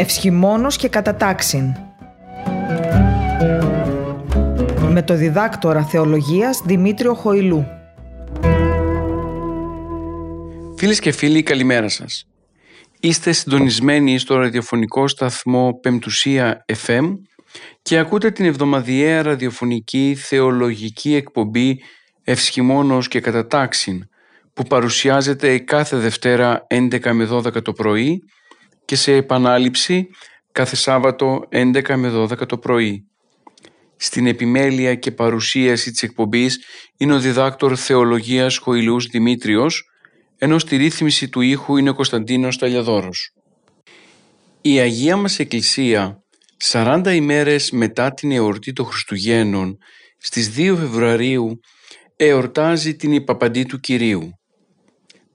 Ευσχημόνος και κατατάξιν. Με το διδάκτορα θεολογίας Δημήτριο Χοηλού. Φίλες και φίλοι, καλημέρα σας. Είστε συντονισμένοι στο ραδιοφωνικό σταθμό Πεμπτουσία FM και ακούτε την εβδομαδιαία ραδιοφωνική θεολογική εκπομπή Ευσχημόνος και Κατατάξιν που παρουσιάζεται κάθε Δευτέρα 11 με 12 το πρωί και σε επανάληψη κάθε Σάββατο 11 με 12 το πρωί. Στην επιμέλεια και παρουσίαση της εκπομπής είναι ο διδάκτορ θεολογίας Χοηλούς Δημήτριος, ενώ στη ρύθμιση του ήχου είναι ο Κωνσταντίνος Ταλιαδόρος. Η Αγία μας Εκκλησία 40 ημέρες μετά την εορτή των Χριστουγέννων στις 2 Φεβρουαρίου εορτάζει την υπαπαντή του Κυρίου.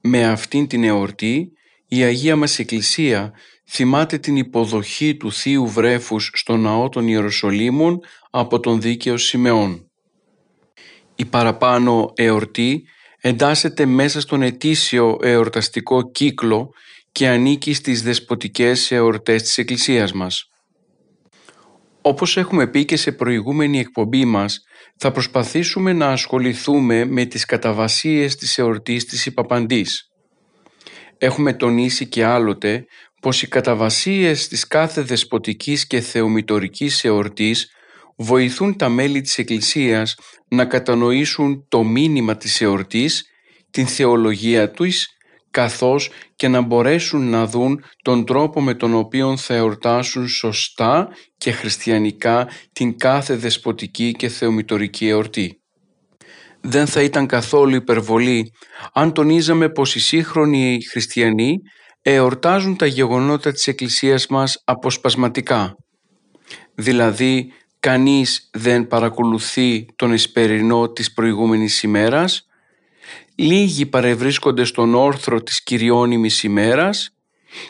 Με αυτήν την εορτή η Αγία μας Εκκλησία θυμάται την υποδοχή του Θείου Βρέφους στο ναό των Ιεροσολύμων από τον δίκαιο Σιμεών. Η παραπάνω εορτή εντάσσεται μέσα στον ετήσιο εορταστικό κύκλο και ανήκει στις δεσποτικές εορτές της Εκκλησίας μας. Όπως έχουμε πει και σε προηγούμενη εκπομπή μας, θα προσπαθήσουμε να ασχοληθούμε με τις καταβασίες της εορτής της Υπαπαντής. Έχουμε τονίσει και άλλοτε πως οι καταβασίες της κάθε δεσποτικής και θεομητορικής εορτής βοηθούν τα μέλη της Εκκλησίας να κατανοήσουν το μήνυμα της εορτής, την θεολογία τους, καθώς και να μπορέσουν να δουν τον τρόπο με τον οποίο θα εορτάσουν σωστά και χριστιανικά την κάθε δεσποτική και θεομητορική εορτή. Δεν θα ήταν καθόλου υπερβολή αν τονίζαμε πως οι σύγχρονοι χριστιανοί εορτάζουν τα γεγονότα της Εκκλησίας μας αποσπασματικά. Δηλαδή, κανείς δεν παρακολουθεί τον εσπερινό της προηγούμενης ημέρας, λίγοι παρευρίσκονται στον όρθρο της κυριώνυμης ημέρας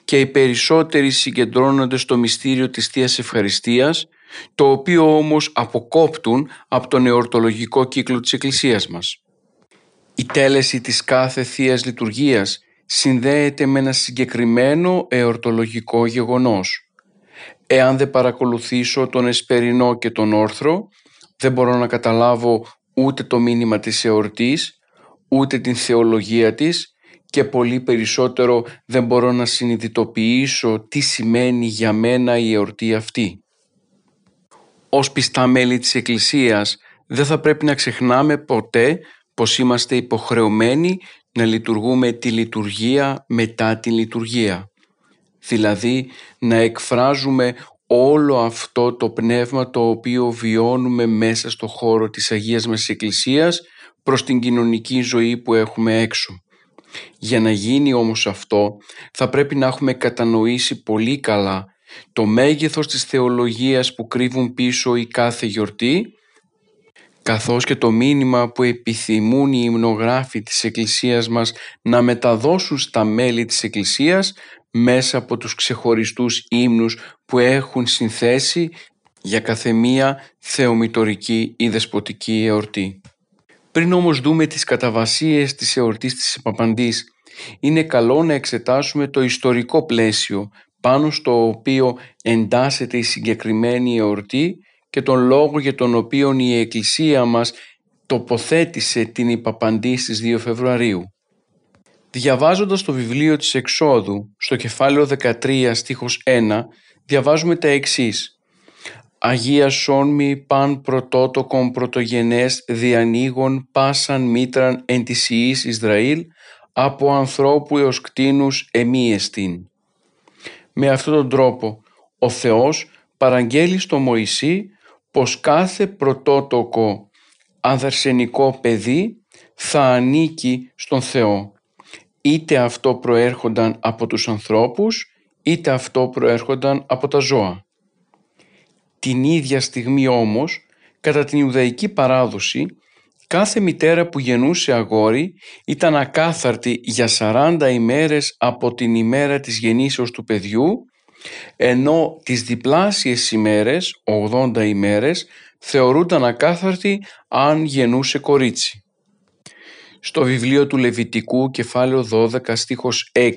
και οι περισσότεροι συγκεντρώνονται στο μυστήριο της Θείας Ευχαριστίας, το οποίο όμως αποκόπτουν από τον εορτολογικό κύκλο της Εκκλησίας μας. Η τέλεση της κάθε Θείας Λειτουργίας συνδέεται με ένα συγκεκριμένο εορτολογικό γεγονός. Εάν δεν παρακολουθήσω τον εσπερινό και τον όρθρο, δεν μπορώ να καταλάβω ούτε το μήνυμα της εορτής, ούτε την θεολογία της και πολύ περισσότερο δεν μπορώ να συνειδητοποιήσω τι σημαίνει για μένα η εορτή αυτή. Ως πιστά μέλη της Εκκλησίας δεν θα πρέπει να ξεχνάμε ποτέ πως είμαστε υποχρεωμένοι να λειτουργούμε τη λειτουργία μετά τη λειτουργία. Δηλαδή να εκφράζουμε όλο αυτό το πνεύμα το οποίο βιώνουμε μέσα στο χώρο της Αγίας μας Εκκλησίας προς την κοινωνική ζωή που έχουμε έξω. Για να γίνει όμως αυτό θα πρέπει να έχουμε κατανοήσει πολύ καλά το μέγεθος της θεολογίας που κρύβουν πίσω η κάθε γιορτή καθώς και το μήνυμα που επιθυμούν οι υμνογράφοι της Εκκλησίας μας να μεταδώσουν στα μέλη της Εκκλησίας μέσα από τους ξεχωριστούς ύμνους που έχουν συνθέσει για καθεμία θεομητορική ή δεσποτική εορτή. Πριν όμως δούμε τις καταβασίες της εορτής της Παπαντής, είναι καλό να εξετάσουμε το ιστορικό πλαίσιο πάνω στο οποίο εντάσσεται η συγκεκριμένη εορτή και τον λόγο για τον οποίο η Εκκλησία μας τοποθέτησε την Υπαπαντή στις 2 Φεβρουαρίου. Διαβάζοντας το βιβλίο της Εξόδου, στο κεφάλαιο 13 στίχος 1, διαβάζουμε τα εξής. Αγία σόνμη παν πρωτότοκον πρωτογενές διανοίγων πάσαν μήτραν εν της Ιης Ισραήλ από ανθρώπου έως κτίνους εμίεστην. Με αυτόν τον τρόπο ο Θεός παραγγέλει στο Μωυσή πως κάθε πρωτότοκο ανδαρσενικό παιδί θα ανήκει στον Θεό. Είτε αυτό προέρχονταν από τους ανθρώπους, είτε αυτό προέρχονταν από τα ζώα. Την ίδια στιγμή όμως, κατά την Ιουδαϊκή παράδοση, κάθε μητέρα που γεννούσε αγόρι ήταν ακάθαρτη για 40 ημέρες από την ημέρα της γεννήσεως του παιδιού, ενώ τις διπλάσιες ημέρες, 80 ημέρες, θεωρούνταν ακάθαρτη αν γεννούσε κορίτσι. στο βιβλίο του Λεβιτικού κεφάλαιο 12 στίχος 6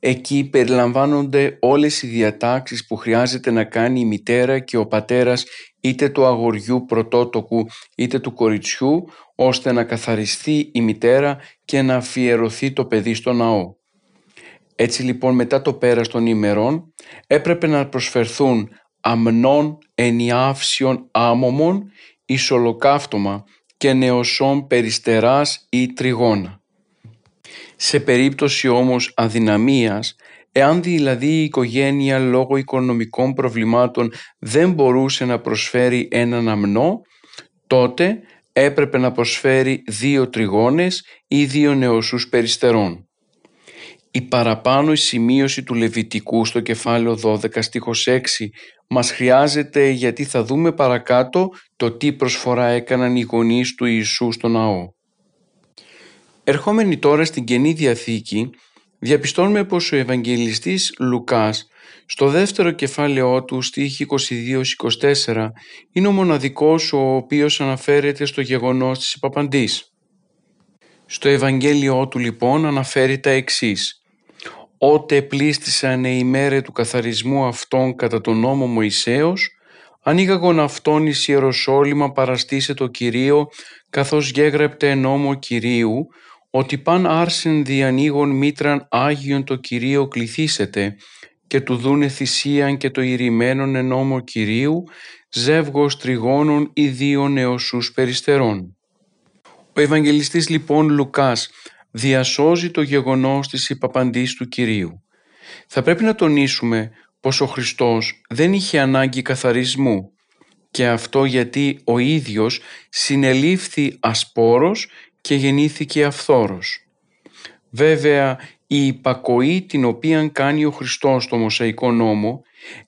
εκεί περιλαμβάνονται όλες οι διατάξεις που χρειάζεται να κάνει η μητέρα και ο πατέρας είτε του αγοριού πρωτότοκου είτε του κοριτσιού ώστε να καθαριστεί η μητέρα και να αφιερωθεί το παιδί στο ναό. Έτσι λοιπόν μετά το πέρας των ημερών έπρεπε να προσφερθούν αμνών ενιάυσιων άμωμων εις ολοκαύτωμα και νεοσών περιστεράς ή τριγώνα. Σε περίπτωση όμως αδυναμίας, εάν δηλαδή η οικογένεια λόγω οικονομικών προβλημάτων δεν μπορούσε να προσφέρει έναν αμνό, τότε έπρεπε να προσφέρει δύο τριγώνες ή δύο νεοσούς περιστερών. Η παραπάνω η σημείωση του Λεβιτικού στο κεφάλαιο 12 στίχος 6 μας χρειάζεται γιατί θα δούμε παρακάτω το τι προσφορά έκαναν οι γονείς του Ιησού στο ναό. Ερχόμενοι τώρα στην Καινή Διαθήκη, διαπιστώνουμε πως ο Ευαγγελιστής Λουκάς στο δεύτερο κεφάλαιό του στίχη 22-24 είναι ο μοναδικός ο οποίος αναφέρεται στο γεγονός της υπαπαντής. Στο Ευαγγέλιό του λοιπόν αναφέρει τα εξής «Ότε πλήστησαν οι μέρε του καθαρισμού αυτών κατά τον νόμο Μωυσέως, ανοίγαγον αυτόν εις Ιεροσόλυμα παραστήσε το Κυρίο, καθώς γέγρεπτε νόμο Κυρίου, ότι παν άρσεν διανοίγων μήτραν Άγιον το Κυρίο κληθήσετε, και του δούνε θυσίαν και το ηρημένον εν νόμο Κυρίου, ζεύγος τριγώνων ιδίων νεοσούς περιστερών. Ο Ευαγγελιστής λοιπόν Λουκάς διασώζει το γεγονός της υπαπαντής του Κυρίου. Θα πρέπει να τονίσουμε πως ο Χριστός δεν είχε ανάγκη καθαρισμού και αυτό γιατί ο ίδιος συνελήφθη ασπόρος και γεννήθηκε αυθόρος. Βέβαια η υπακοή την οποία κάνει ο Χριστός στο Μωσαϊκό νόμο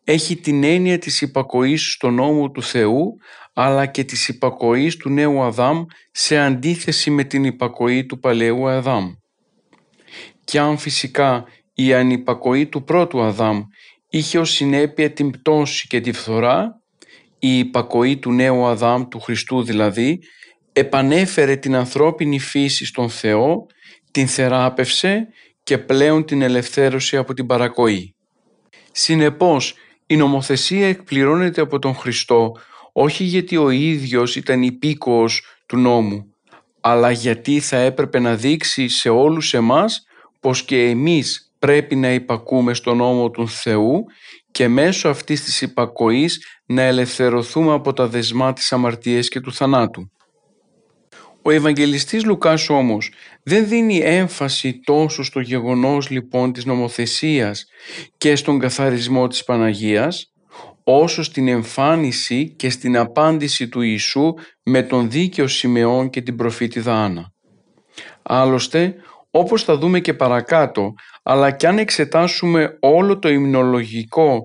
έχει την έννοια της υπακοής στο νόμο του Θεού αλλά και της υπακοής του νέου Αδάμ σε αντίθεση με την υπακοή του παλαιού Αδάμ. Και αν φυσικά η ανυπακοή του πρώτου Αδάμ είχε ως συνέπεια την πτώση και τη φθορά, η υπακοή του νέου Αδάμ, του Χριστού δηλαδή, επανέφερε την ανθρώπινη φύση στον Θεό, την θεράπευσε και πλέον την ελευθέρωσε από την παρακοή. Συνεπώς, η νομοθεσία εκπληρώνεται από τον Χριστό όχι γιατί ο ίδιος ήταν υπήκοος του νόμου, αλλά γιατί θα έπρεπε να δείξει σε όλους εμάς πως και εμείς πρέπει να υπακούμε στον νόμο του Θεού και μέσω αυτής της υπακοής να ελευθερωθούμε από τα δεσμά της αμαρτίας και του θανάτου. Ο Ευαγγελιστής Λουκάς όμως δεν δίνει έμφαση τόσο στο γεγονός λοιπόν της νομοθεσίας και στον καθαρισμό της Παναγίας, όσο στην εμφάνιση και στην απάντηση του Ιησού με τον δίκαιο Σιμεών και την προφήτηδα Άννα. Άλλωστε, όπως θα δούμε και παρακάτω, αλλά κι αν εξετάσουμε όλο το υμνολογικό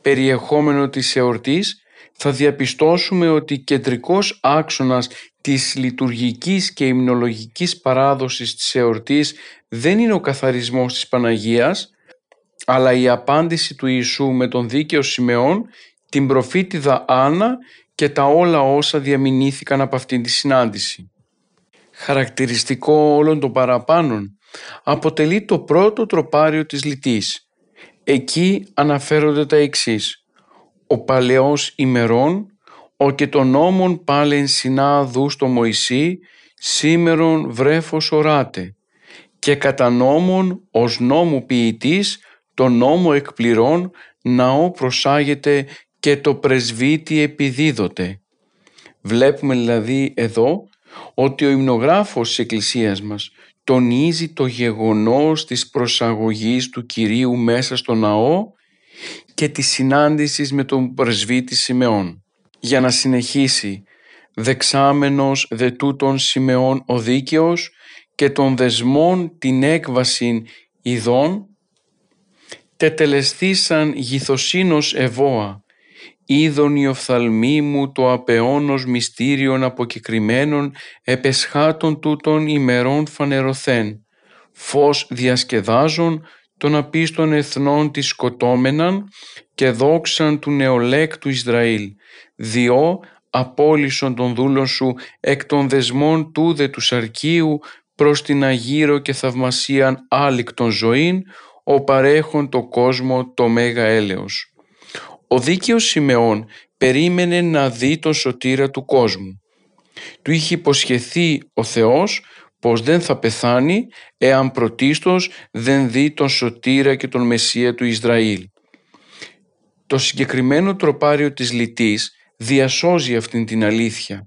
περιεχόμενο της εορτής, θα διαπιστώσουμε ότι κεντρικός άξονας της λειτουργικής και υμνολογικής παράδοσης της εορτής δεν είναι ο καθαρισμός της Παναγίας, αλλά η απάντηση του Ιησού με τον δίκαιο Σιμεών, την προφήτηδα Άννα και τα όλα όσα διαμηνήθηκαν από αυτήν τη συνάντηση. Χαρακτηριστικό όλων των παραπάνων αποτελεί το πρώτο τροπάριο της λυτής. Εκεί αναφέρονται τα εξής «Ο παλαιός ημερών, ο και των νόμων πάλεν συνάδου στο Μωυσή, σήμερον βρέφος οράτε, και κατά νόμων ως νόμου ποιητής το νόμο εκπληρών ναό προσάγεται και το πρεσβύτη επιδίδοτε. Βλέπουμε δηλαδή εδώ ότι ο υμνογράφος της Εκκλησίας μας τονίζει το γεγονός της προσαγωγής του Κυρίου μέσα στο ναό και της συνάντησης με τον πρεσβύτη Σιμεών. Για να συνεχίσει «Δεξάμενος δε τούτων Σιμεών ο δίκαιος και των δεσμών την έκβαση ειδών τετελεστήσαν γηθοσύνος ευώα, είδον η οφθαλμή μου το απεώνος μυστήριον αποκεκριμένων επεσχάτων τούτων ημερών φανερωθέν, φως διασκεδάζων των απίστων εθνών της σκοτώμεναν και δόξαν του νεολέκτου Ισραήλ, διό απόλυσον των δούλων σου εκ των δεσμών τούδε του σαρκίου προς την αγύρο και θαυμασίαν άλικτον ζωήν, ο παρέχον το κόσμο το μέγα έλεος. Ο δίκαιος Σιμεών περίμενε να δει τον σωτήρα του κόσμου. Του είχε υποσχεθεί ο Θεός πως δεν θα πεθάνει εάν πρωτίστως δεν δει τον σωτήρα και τον Μεσσία του Ισραήλ. Το συγκεκριμένο τροπάριο της λυτής διασώζει αυτήν την αλήθεια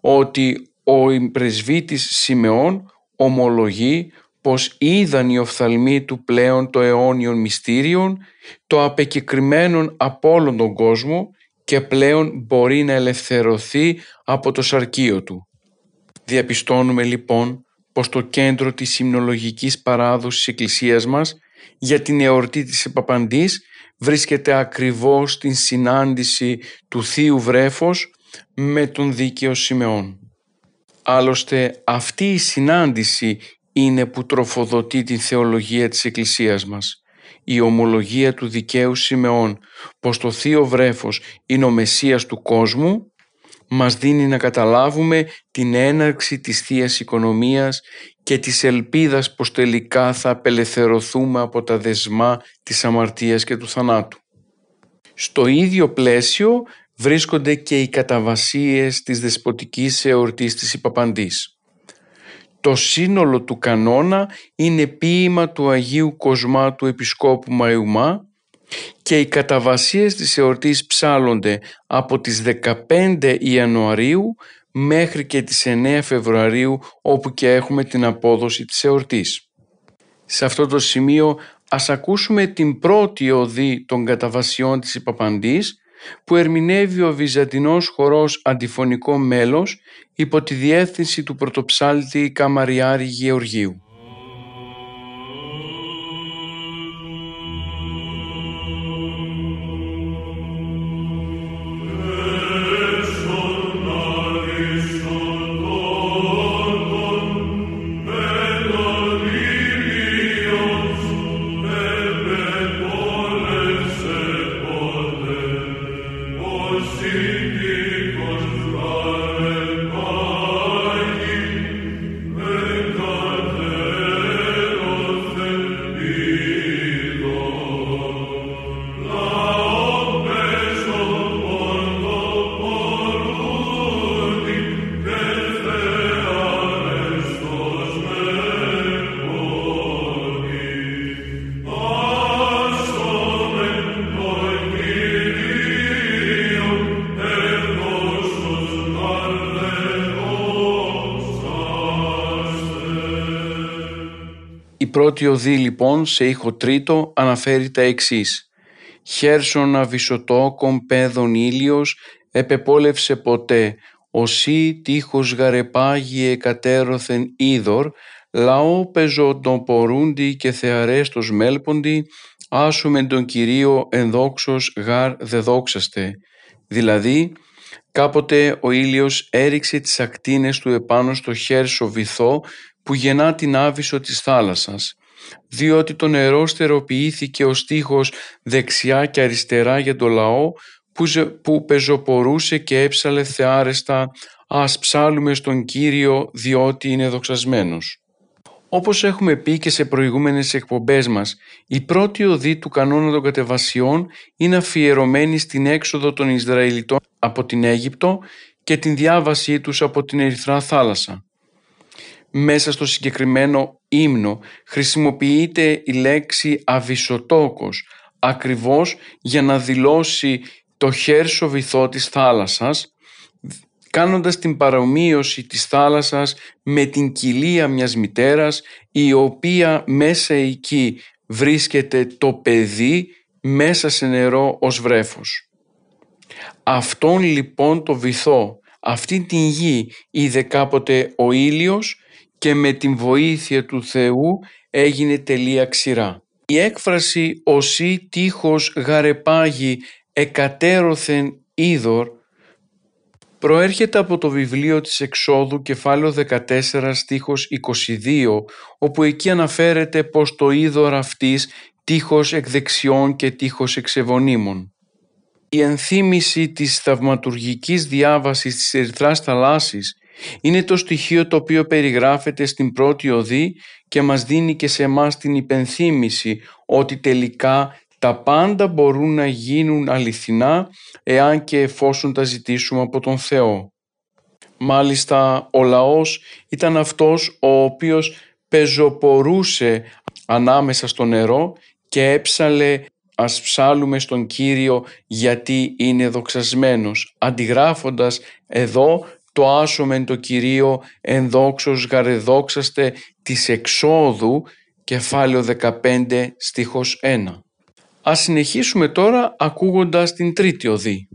ότι ο πρεσβύτης Σιμεών ομολογεί πως είδαν οι οφθαλμοί του πλέον το αιώνιον μυστήριον, το απεκεκριμένον από όλον τον κόσμο και πλέον μπορεί να ελευθερωθεί από το σαρκείο του. Διαπιστώνουμε λοιπόν πως το κέντρο της συμνολογικής παράδοσης της Εκκλησίας μας για την εορτή της Επαπαντής βρίσκεται ακριβώς στην συνάντηση του Θείου Βρέφος με τον δίκαιο Σιμεών. Άλλωστε αυτή η συνάντηση είναι που τροφοδοτεί την θεολογία της Εκκλησίας μας. Η ομολογία του δικαίου Σιμεών πως το Θείο Βρέφος είναι ο Μεσσίας του κόσμου μας δίνει να καταλάβουμε την έναρξη της θείας Οικονομίας και της ελπίδας πως τελικά θα απελευθερωθούμε από τα δεσμά της αμαρτίας και του θανάτου. Στο ίδιο πλαίσιο βρίσκονται και οι καταβασίες της δεσποτικής εορτής της Υπαπαντής. Το σύνολο του κανόνα είναι ποίημα του Αγίου Κοσμάτου Επισκόπου Μαϊουμά και οι καταβασίες της εορτής ψάλλονται από τις 15 Ιανουαρίου μέχρι και τις 9 Φεβρουαρίου όπου και έχουμε την απόδοση της εορτής. Σε αυτό το σημείο ας ακούσουμε την πρώτη οδή των καταβασιών της Υπαπαντής που ερμηνεύει ο Βυζαντινός χορός αντιφωνικό μέλος υπό τη διεύθυνση του πρωτοψάλτη Καμαριάρη Γεωργίου. Πρώτη οδή λοιπόν σε ήχο τρίτο αναφέρει τα εξής. «Χέρσον αβυσοτόκον πέδων ήλιος επεπόλευσε ποτέ, οσί τείχος γαρεπάγει εκατέρωθεν είδωρ, λαό πορούντι και θεαρέστος μέλποντι, άσουμε τον Κυρίο ενδόξος γαρ δεδόξαστε». Δηλαδή, κάποτε ο ήλιος έριξε τις ακτίνες του επάνω στο χέρσο βυθό που γεννά την άβυσο της θάλασσας, διότι το νερό στεροποιήθηκε ο στίχος δεξιά και αριστερά για το λαό που, που πεζοπορούσε και έψαλε θεάρεστα «Ας ψάλουμε στον Κύριο διότι είναι δοξασμένος». Όπως έχουμε πει και σε προηγούμενες εκπομπές μας, η πρώτη οδή του κανόνα των κατεβασιών είναι αφιερωμένη στην έξοδο των Ισραηλιτών από την Αίγυπτο και την διάβασή τους από την Ερυθρά θάλασσα μέσα στο συγκεκριμένο ύμνο χρησιμοποιείται η λέξη αβυσοτόκος ακριβώς για να δηλώσει το χέρσο βυθό της θάλασσας κάνοντας την παρομοίωση της θάλασσας με την κοιλία μιας μητέρας η οποία μέσα εκεί βρίσκεται το παιδί μέσα σε νερό ως βρέφος. Αυτόν λοιπόν το βυθό, αυτή την γη είδε κάποτε ο ήλιος και με την βοήθεια του Θεού έγινε τελεία ξηρά. Η έκφραση «Οσί τείχος γαρεπάγει εκατέρωθεν είδωρ» προέρχεται από το βιβλίο της Εξόδου κεφάλαιο 14 στίχος 22 όπου εκεί αναφέρεται πως το είδωρ αυτής τείχος εκ δεξιών και τείχος εξεβονίμων. Η ενθύμηση της θαυματουργικής διάβασης της Ερυθράς θαλάσσης είναι το στοιχείο το οποίο περιγράφεται στην πρώτη οδή και μας δίνει και σε εμάς την υπενθύμηση ότι τελικά τα πάντα μπορούν να γίνουν αληθινά εάν και εφόσον τα ζητήσουμε από τον Θεό. Μάλιστα ο λαός ήταν αυτός ο οποίος πεζοπορούσε ανάμεσα στο νερό και έψαλε ας ψάλουμε στον Κύριο γιατί είναι δοξασμένος αντιγράφοντας εδώ το άσομεν το Κυρίο ενδόξος γαρεδόξαστε της εξόδου κεφάλαιο 15 στίχος 1. Ας συνεχίσουμε τώρα ακούγοντας την τρίτη οδή.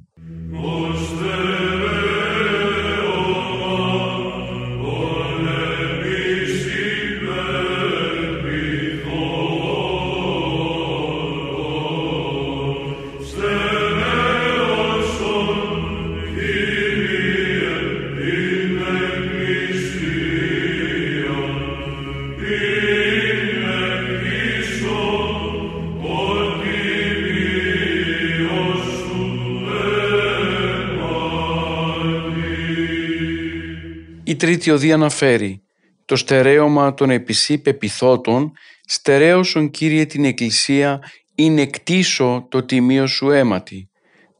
Τρίτη οδή αναφέρει το στερέωμα των επισή πεπιθώτων στερέωσον Κύριε την Εκκλησία είναι εκτίσω το τιμίο σου αίματι.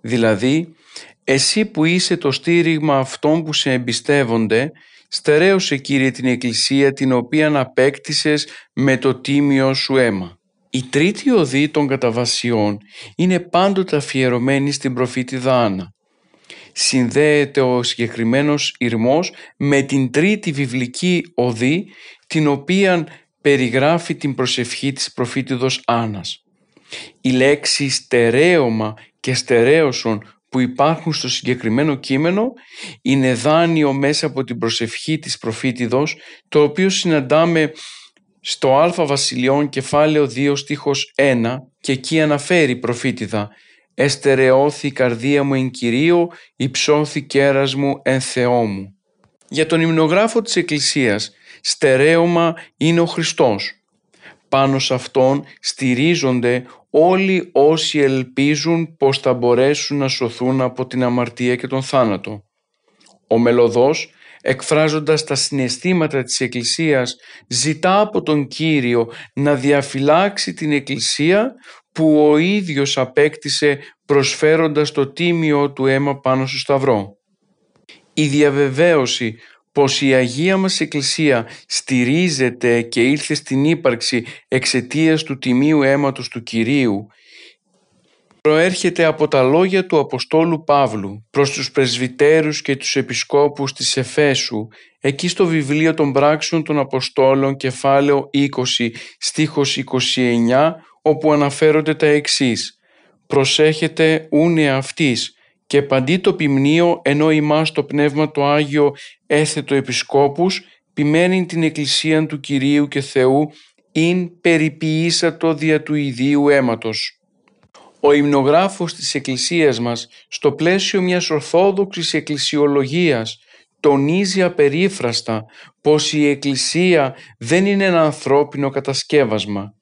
Δηλαδή, εσύ που είσαι το στήριγμα αυτών που σε εμπιστεύονται, στερέωσε Κύριε την Εκκλησία την οποία απέκτησες με το τίμιο σου αίμα. Η τρίτη οδή των καταβασιών είναι πάντοτε αφιερωμένη στην προφήτη Δάνα συνδέεται ο συγκεκριμένος ηρμός με την τρίτη βιβλική οδή την οποία περιγράφει την προσευχή της προφήτηδος Άννας. Η λέξη στερέωμα και στερέωσον που υπάρχουν στο συγκεκριμένο κείμενο είναι δάνειο μέσα από την προσευχή της προφήτηδος το οποίο συναντάμε στο Α Βασιλειών κεφάλαιο 2 στίχος 1 και εκεί αναφέρει προφήτηδα «Εστερεώθη η καρδία μου εν Κυρίω, υψώθη κέρας μου εν Θεό μου». Για τον υμνογράφο της Εκκλησίας, στερέωμα είναι ο Χριστός. Πάνω σε Αυτόν στηρίζονται όλοι όσοι ελπίζουν πως θα μπορέσουν να σωθούν από την αμαρτία και τον θάνατο. Ο μελωδός, εκφράζοντας τα συναισθήματα της Εκκλησίας, ζητά από τον Κύριο να διαφυλάξει την Εκκλησία που ο ίδιος απέκτησε προσφέροντας το τίμιο του αίμα πάνω στο Σταυρό. Η διαβεβαίωση πως η Αγία μας Εκκλησία στηρίζεται και ήρθε στην ύπαρξη εξαιτίας του τιμίου αίματος του Κυρίου προέρχεται από τα λόγια του Αποστόλου Παύλου προς τους πρεσβυτέρους και τους επισκόπους της Εφέσου εκεί στο βιβλίο των πράξεων των Αποστόλων κεφάλαιο 20 στίχος 29 όπου αναφέρονται τα εξής «Προσέχετε ούνε αυτής και παντί το ποιμνίο ενώ ημάς το Πνεύμα το Άγιο έθετο επισκόπους ποιμένην την Εκκλησία του Κυρίου και Θεού ειν περιποιήσατο δια του ιδίου αίματος». Ο υμνογράφος της Εκκλησίας μας στο πλαίσιο μιας ορθόδοξης εκκλησιολογίας τονίζει απερίφραστα πως η Εκκλησία δεν είναι ένα ανθρώπινο κατασκεύασμα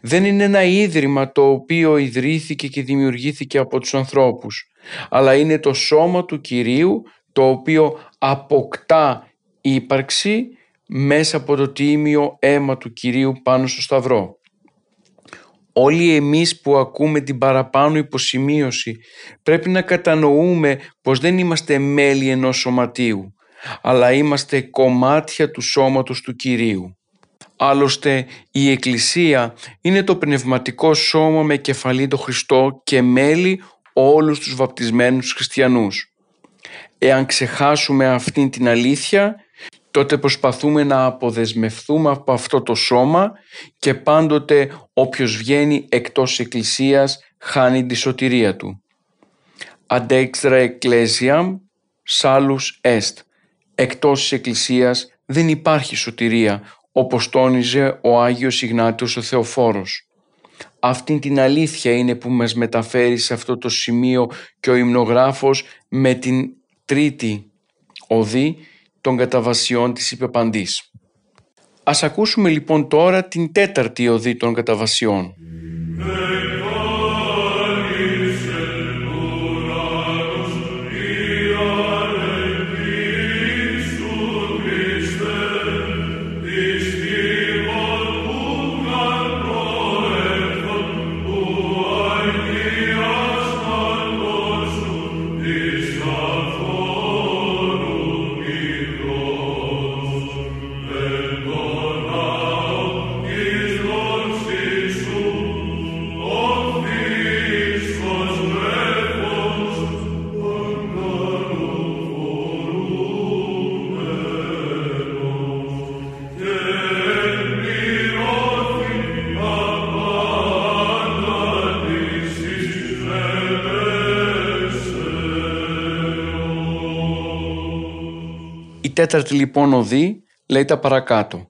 δεν είναι ένα ίδρυμα το οποίο ιδρύθηκε και δημιουργήθηκε από τους ανθρώπους, αλλά είναι το σώμα του Κυρίου το οποίο αποκτά ύπαρξη μέσα από το τίμιο αίμα του Κυρίου πάνω στο Σταυρό. Όλοι εμείς που ακούμε την παραπάνω υποσημείωση πρέπει να κατανοούμε πως δεν είμαστε μέλη ενός σωματίου, αλλά είμαστε κομμάτια του σώματος του Κυρίου. Άλλωστε η Εκκλησία είναι το πνευματικό σώμα με κεφαλή το Χριστό και μέλη όλους τους βαπτισμένους χριστιανούς. Εάν ξεχάσουμε αυτήν την αλήθεια, τότε προσπαθούμε να αποδεσμευθούμε από αυτό το σώμα και πάντοτε όποιος βγαίνει εκτός Εκκλησίας χάνει τη σωτηρία του. Αντέξτρα Ecclesiam, salus est. Εκτός της Εκκλησίας δεν υπάρχει σωτηρία, όπως τόνιζε ο Άγιος Ιγνάτιος ο Θεοφόρος. Αυτή την αλήθεια είναι που μας μεταφέρει σε αυτό το σημείο και ο υμνογράφος με την τρίτη οδή των καταβασιών της υπεπαντής. Ας ακούσουμε λοιπόν τώρα την τέταρτη οδή των καταβασιών. Τέταρτη λοιπόν οδή λέει τα παρακάτω.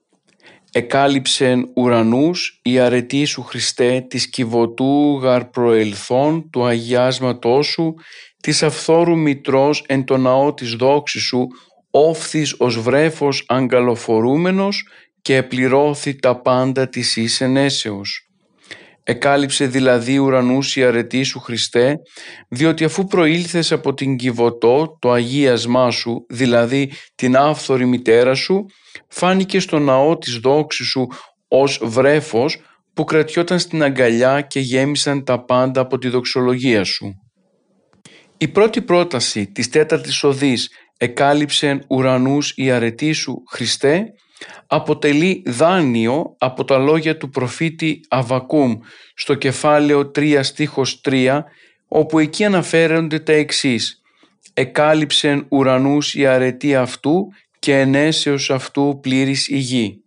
«Εκάλυψεν ουρανούς η αρετή σου Χριστέ της κυβωτού γαρ προελθόν του αγιάσματός σου της αυθόρου μητρός εν το ναό της δόξης σου όφθης ως βρέφος αγκαλοφορούμενος και επληρώθη τα πάντα της εις ενέσεως. Εκάλυψε δηλαδή ουρανούς η αρετή σου Χριστέ, διότι αφού προήλθες από την Κιβωτό, το αγίασμά σου, δηλαδή την άφθορη μητέρα σου, φάνηκε στο ναό της δόξης σου ως βρέφος που κρατιόταν στην αγκαλιά και γέμισαν τα πάντα από τη δοξολογία σου. Η πρώτη πρόταση της τέταρτης οδής «Εκάλυψεν ουρανούς η αρετή σου Χριστέ» αποτελεί δάνειο από τα λόγια του προφήτη Αβακούμ στο κεφάλαιο 3 στίχος 3 όπου εκεί αναφέρονται τα εξής «Εκάλυψεν ουρανούς η αρετή αυτού και ενέσεως αυτού πλήρης η γη».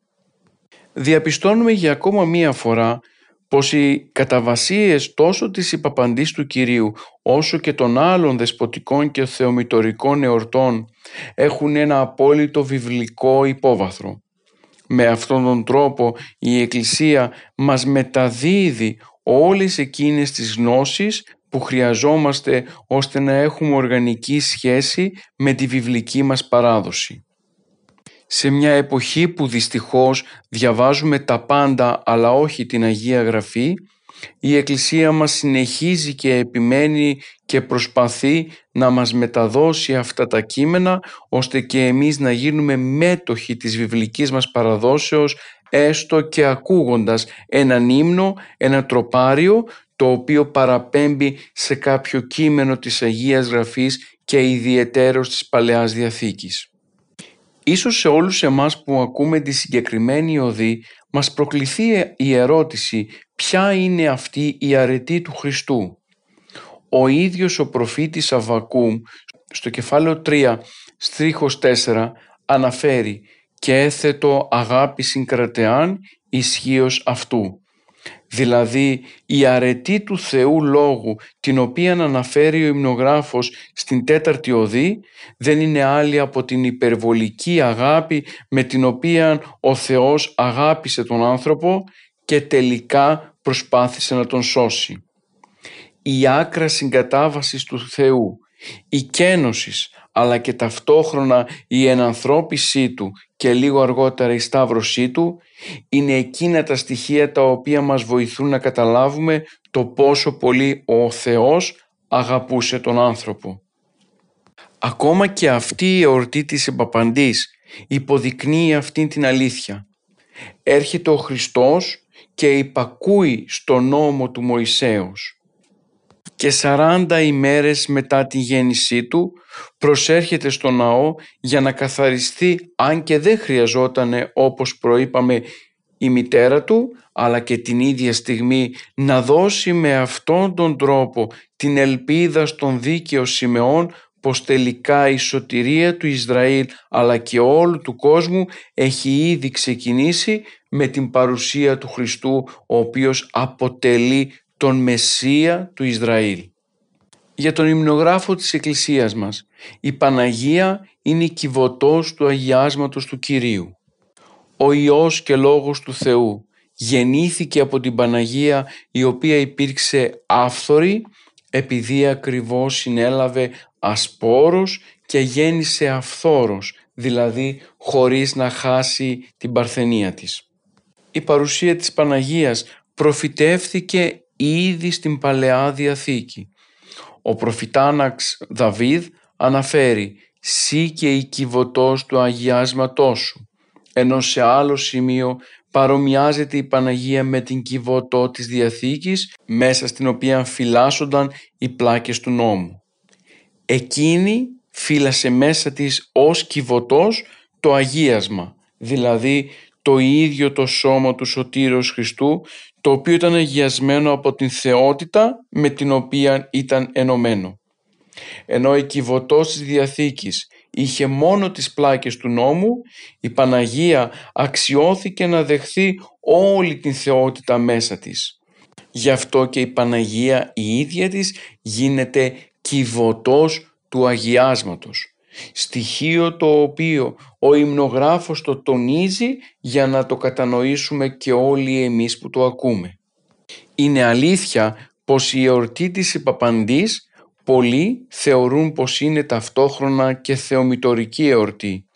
Διαπιστώνουμε για ακόμα μία φορά πως οι καταβασίες τόσο της υπαπαντής του Κυρίου όσο και των άλλων δεσποτικών και θεομητορικών εορτών έχουν ένα απόλυτο βιβλικό υπόβαθρο. Με αυτόν τον τρόπο η Εκκλησία μας μεταδίδει όλες εκείνες τις γνώσεις που χρειαζόμαστε ώστε να έχουμε οργανική σχέση με τη βιβλική μας παράδοση. Σε μια εποχή που δυστυχώς διαβάζουμε τα πάντα αλλά όχι την Αγία Γραφή, η Εκκλησία μας συνεχίζει και επιμένει και προσπαθεί να μας μεταδώσει αυτά τα κείμενα ώστε και εμείς να γίνουμε μέτοχοι της βιβλικής μας παραδόσεως έστω και ακούγοντας έναν ύμνο, ένα τροπάριο το οποίο παραπέμπει σε κάποιο κείμενο της Αγίας Γραφής και ιδιαιτέρως της Παλαιάς Διαθήκης. Ίσως σε όλους εμάς που ακούμε τη συγκεκριμένη οδή μας προκληθεί η ερώτηση ποια είναι αυτή η αρετή του Χριστού; Ο ίδιος ο προφήτης Αβακούμ στο κεφάλαιο 3 στρίχος 4 αναφέρει «και έθετο αγάπη συγκρατεάν ισχύως αυτού» δηλαδή η αρετή του Θεού Λόγου την οποία αναφέρει ο υμνογράφος στην τέταρτη οδή δεν είναι άλλη από την υπερβολική αγάπη με την οποία ο Θεός αγάπησε τον άνθρωπο και τελικά προσπάθησε να τον σώσει. Η άκρα συγκατάβασης του Θεού, η κένωσης αλλά και ταυτόχρονα η ενανθρώπισή του και λίγο αργότερα η σταύρωσή του είναι εκείνα τα στοιχεία τα οποία μας βοηθούν να καταλάβουμε το πόσο πολύ ο Θεός αγαπούσε τον άνθρωπο. Ακόμα και αυτή η εορτή της επαπαντής υποδεικνύει αυτή την αλήθεια. Έρχεται ο Χριστός και υπακούει στο νόμο του Μωυσέως. Και 40 ημέρες μετά τη γέννησή του προσέρχεται στο ναό για να καθαριστεί αν και δεν χρειαζόταν όπως προείπαμε η μητέρα του αλλά και την ίδια στιγμή να δώσει με αυτόν τον τρόπο την ελπίδα στον δίκαιο Σιμεών πως τελικά η σωτηρία του Ισραήλ αλλά και όλου του κόσμου έχει ήδη ξεκινήσει με την παρουσία του Χριστού ο οποίος αποτελεί τον Μεσσία του Ισραήλ. Για τον υμνογράφο της Εκκλησίας μας, η Παναγία είναι η κυβωτός του αγιάσματος του Κυρίου. Ο Υιός και Λόγος του Θεού γεννήθηκε από την Παναγία η οποία υπήρξε άφθορη επειδή ακριβώς συνέλαβε ασπόρος και γέννησε αυθόρος, δηλαδή χωρίς να χάσει την παρθενία της. Η παρουσία της Παναγίας προφητεύθηκε ήδη στην Παλαιά Διαθήκη. Ο προφητάναξ Δαβίδ αναφέρει «Σύ και η κυβωτός του αγιάσματός σου», ενώ σε άλλο σημείο παρομοιάζεται η Παναγία με την κυβωτό της Διαθήκης μέσα στην οποία φυλάσσονταν οι πλάκες του νόμου. Εκείνη φύλασε μέσα της ως κυβωτός το αγίασμα, δηλαδή το ίδιο το σώμα του Σωτήρος Χριστού το οποίο ήταν αγιασμένο από την θεότητα με την οποία ήταν ενωμένο. Ενώ η κυβωτός της Διαθήκης είχε μόνο τις πλάκες του νόμου, η Παναγία αξιώθηκε να δεχθεί όλη την θεότητα μέσα της. Γι' αυτό και η Παναγία η ίδια της γίνεται κυβωτός του αγιάσματος. στοιχείο το οποίο ο υμνογράφος το τονίζει για να το κατανοήσουμε και όλοι εμείς που το ακούμε. Είναι αλήθεια πως η εορτή της Υπαπαντής πολλοί θεωρούν πως είναι ταυτόχρονα και θεομητορική εορτή.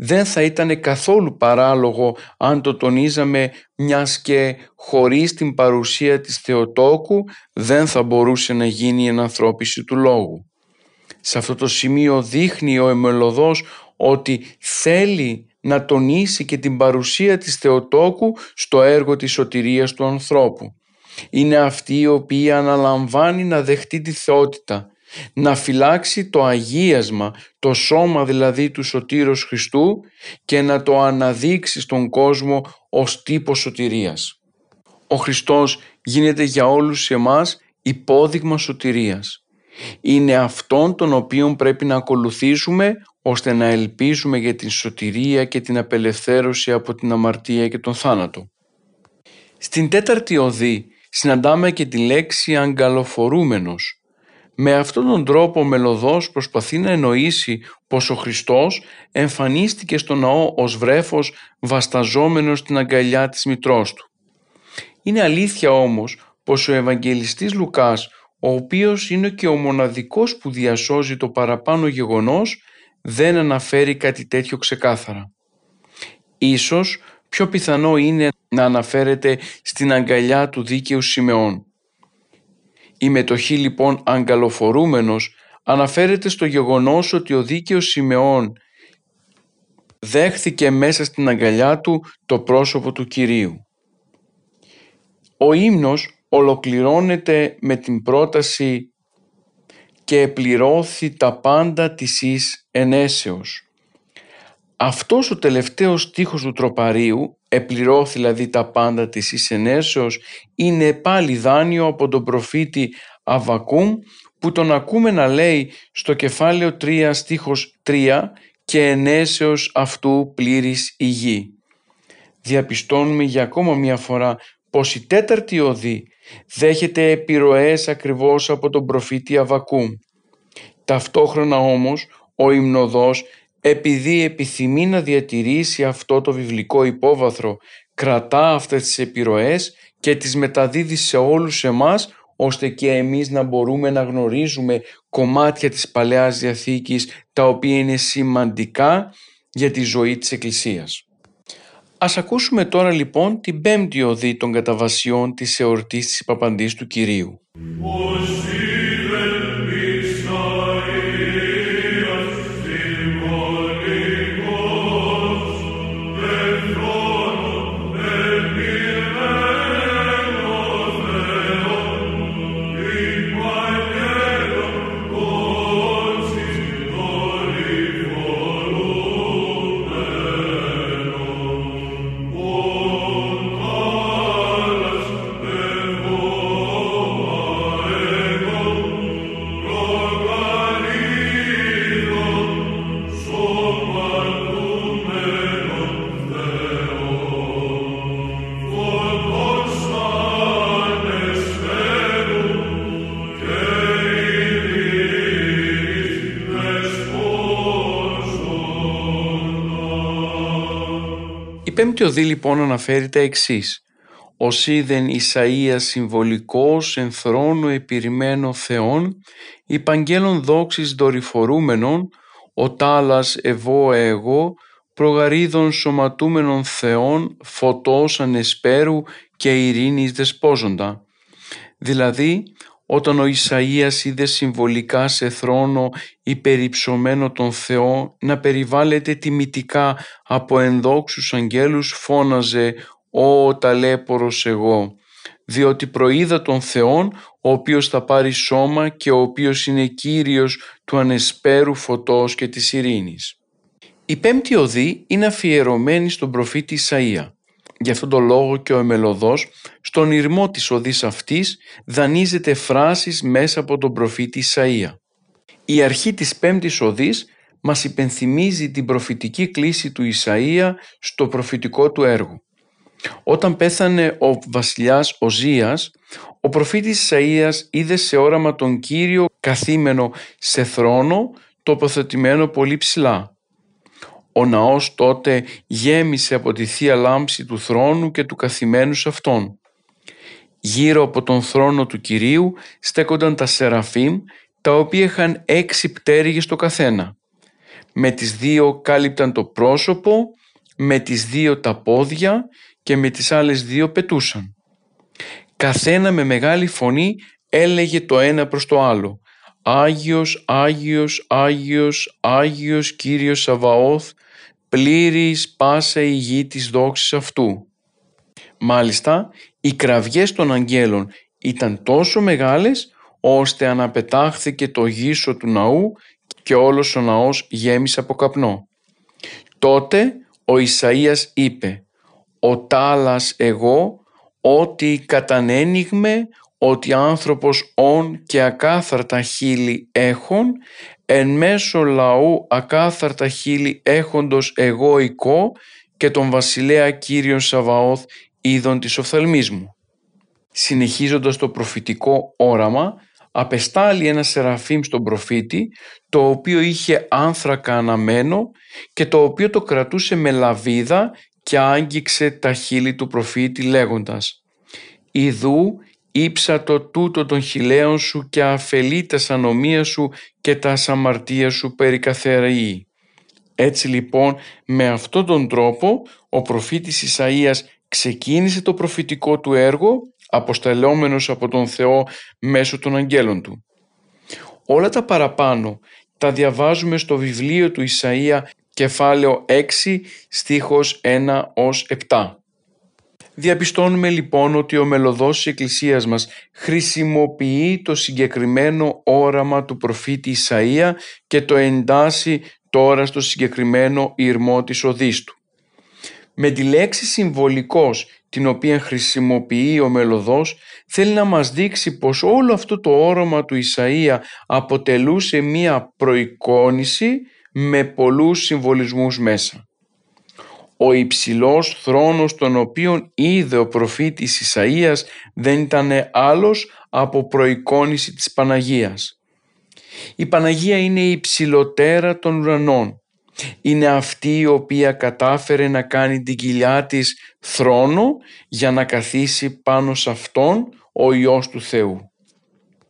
Δεν θα ήταν καθόλου παράλογο αν το τονίζαμε μιας και χωρίς την παρουσία της Θεοτόκου δεν θα μπορούσε να γίνει η ανθρώπιση του λόγου. Σε αυτό το σημείο δείχνει ο Εμελωδός ότι θέλει να τονίσει και την παρουσία της Θεοτόκου στο έργο της σωτηρίας του ανθρώπου. Είναι αυτή η οποία αναλαμβάνει να δεχτεί τη θεότητα, να φυλάξει το αγίασμα, το σώμα δηλαδή του Σωτήρος Χριστού και να το αναδείξει στον κόσμο ως τύπος σωτηρίας. Ο Χριστός γίνεται για όλους εμάς υπόδειγμα σωτηρίας. Είναι αυτόν τον οποίον πρέπει να ακολουθήσουμε ώστε να ελπίζουμε για την σωτηρία και την απελευθέρωση από την αμαρτία και τον θάνατο. Στην τέταρτη οδή συναντάμε και τη λέξη αγκαλοφορούμενος. Με αυτόν τον τρόπο ο Μελωδός προσπαθεί να εννοήσει πως ο Χριστός εμφανίστηκε στο ναό ως βρέφος βασταζόμενος στην αγκαλιά της μητρός του. Είναι αλήθεια όμως πως ο Ευαγγελιστής Λουκάς, ο οποίος είναι και ο μοναδικός που διασώζει το παραπάνω γεγονός, δεν αναφέρει κάτι τέτοιο ξεκάθαρα. Ίσως πιο πιθανό είναι να αναφέρεται στην αγκαλιά του δίκαιου Σιμεών. Η μετοχή λοιπόν αγκαλοφορούμενος αναφέρεται στο γεγονός ότι ο δίκαιος Σιμεών δέχθηκε μέσα στην αγκαλιά του το πρόσωπο του Κυρίου. Ο ύμνος ολοκληρώνεται με την πρόταση «και επληρώθη τα πάντα της εις ενέσεως». Αυτός ο τελευταίος στίχος του τροπαρίου, επληρώθη δηλαδή τα πάντα της Ισενέσεως, είναι πάλι δάνειο από τον προφήτη Αβακούμ που τον ακούμε να λέει στο κεφάλαιο 3 στίχος 3 και ενέσεως αυτού πλήρης η γη. Διαπιστώνουμε για ακόμα μια φορά πως η τέταρτη οδή δέχεται επιρροές ακριβώς από τον προφήτη Αβακούμ. Ταυτόχρονα όμως ο υμνοδός επειδή επιθυμεί να διατηρήσει αυτό το βιβλικό υπόβαθρο, κρατά αυτές τις επιρροές και τις μεταδίδει σε όλους εμάς, ώστε και εμείς να μπορούμε να γνωρίζουμε κομμάτια της Παλαιάς Διαθήκης, τα οποία είναι σημαντικά για τη ζωή της Εκκλησίας. Ας ακούσουμε τώρα λοιπόν την πέμπτη οδή των καταβασιών της εορτής της Παπαντής του Κυρίου. Πέμπτη οδή λοιπόν αναφέρει τα εξής. «Ως είδεν Ισαΐας συμβολικός εν θρόνο επιρημένο Θεόν, υπαγγέλων δόξης δορυφορούμενων, ο τάλας ευώ εγώ, προγαρίδων σωματούμενων Θεών, φωτός ανεσπέρου και ειρήνης δεσπόζοντα». Δηλαδή, όταν ο Ισαΐας είδε συμβολικά σε θρόνο υπερυψωμένο τον Θεό να περιβάλλεται τιμητικά από ενδόξους αγγέλους φώναζε «Ω ταλέπορος εγώ» διότι προείδα τον Θεόν ο οποίος θα πάρει σώμα και ο οποίος είναι Κύριος του ανεσπέρου φωτός και της ειρήνης. Η πέμπτη οδή είναι αφιερωμένη στον προφήτη Ισαΐα. Γι' αυτόν τον λόγο και ο Εμελωδός στον ηρμό της οδής αυτής δανείζεται φράσεις μέσα από τον προφήτη Ισαΐα. Η αρχή της πέμπτης οδής μας υπενθυμίζει την προφητική κλίση του Ισαΐα στο προφητικό του έργο. Όταν πέθανε ο βασιλιάς Οζίας, ο προφήτης Ισαΐας είδε σε όραμα τον Κύριο καθήμενο σε θρόνο, τοποθετημένο πολύ ψηλά. Ο ναός τότε γέμισε από τη Θεία Λάμψη του θρόνου και του καθημένου σε αυτόν. Γύρω από τον θρόνο του Κυρίου στέκονταν τα Σεραφείμ, τα οποία είχαν έξι πτέρυγες το καθένα. Με τις δύο κάλυπταν το πρόσωπο, με τις δύο τα πόδια και με τις άλλες δύο πετούσαν. Καθένα με μεγάλη φωνή έλεγε το ένα προς το άλλο «Άγιος, Άγιος, Άγιος, Άγιος Κύριος Σαβαώθ, πλήρης πάσα η γη της δόξης αυτού». Μάλιστα, οι κραυγές των αγγέλων ήταν τόσο μεγάλες ώστε αναπετάχθηκε το γύσο του ναού και όλος ο ναός γέμισε από καπνό. Τότε ο Ισαΐας είπε «Ο τάλας εγώ, ότι κατανένιγμε, ότι άνθρωπος όν και ακάθαρτα χείλη έχων, εν μέσω λαού ακάθαρτα χείλη έχοντος εγώ οικό και τον βασιλέα Κύριον Σαβαώθ είδων της οφθαλμής μου. Συνεχίζοντας το προφητικό όραμα, απεστάλλει ένα σεραφείμ στον προφήτη, το οποίο είχε άνθρακα αναμένο και το οποίο το κρατούσε με λαβίδα και άγγιξε τα χείλη του προφήτη λέγοντας «Ιδού ύψατο τούτο των χιλέων σου και αφελεί τα σανομία σου και τα σαμαρτία σου περί καθεραή». Έτσι λοιπόν με αυτόν τον τρόπο ο προφήτης Ισαΐας ξεκίνησε το προφητικό του έργο αποστελόμενος από τον Θεό μέσω των αγγέλων του. Όλα τα παραπάνω τα διαβάζουμε στο βιβλίο του Ισαΐα κεφάλαιο 6 στίχος 1 ως 7. Διαπιστώνουμε λοιπόν ότι ο μελωδός της Εκκλησίας μας χρησιμοποιεί το συγκεκριμένο όραμα του προφήτη Ισαΐα και το εντάσσει τώρα στο συγκεκριμένο ήρμό της οδής του. Με τη λέξη συμβολικός την οποία χρησιμοποιεί ο μελωδός θέλει να μας δείξει πως όλο αυτό το όρομα του Ισαΐα αποτελούσε μία προεικόνηση με πολλούς συμβολισμούς μέσα. Ο υψηλός θρόνος τον οποίον είδε ο προφήτης Ισαΐας δεν ήταν άλλος από προεικόνηση της Παναγίας. Η Παναγία είναι η υψηλοτέρα των ουρανών. Είναι αυτή η οποία κατάφερε να κάνει την κοιλιά της θρόνο για να καθίσει πάνω σε αυτόν ο Υιός του Θεού.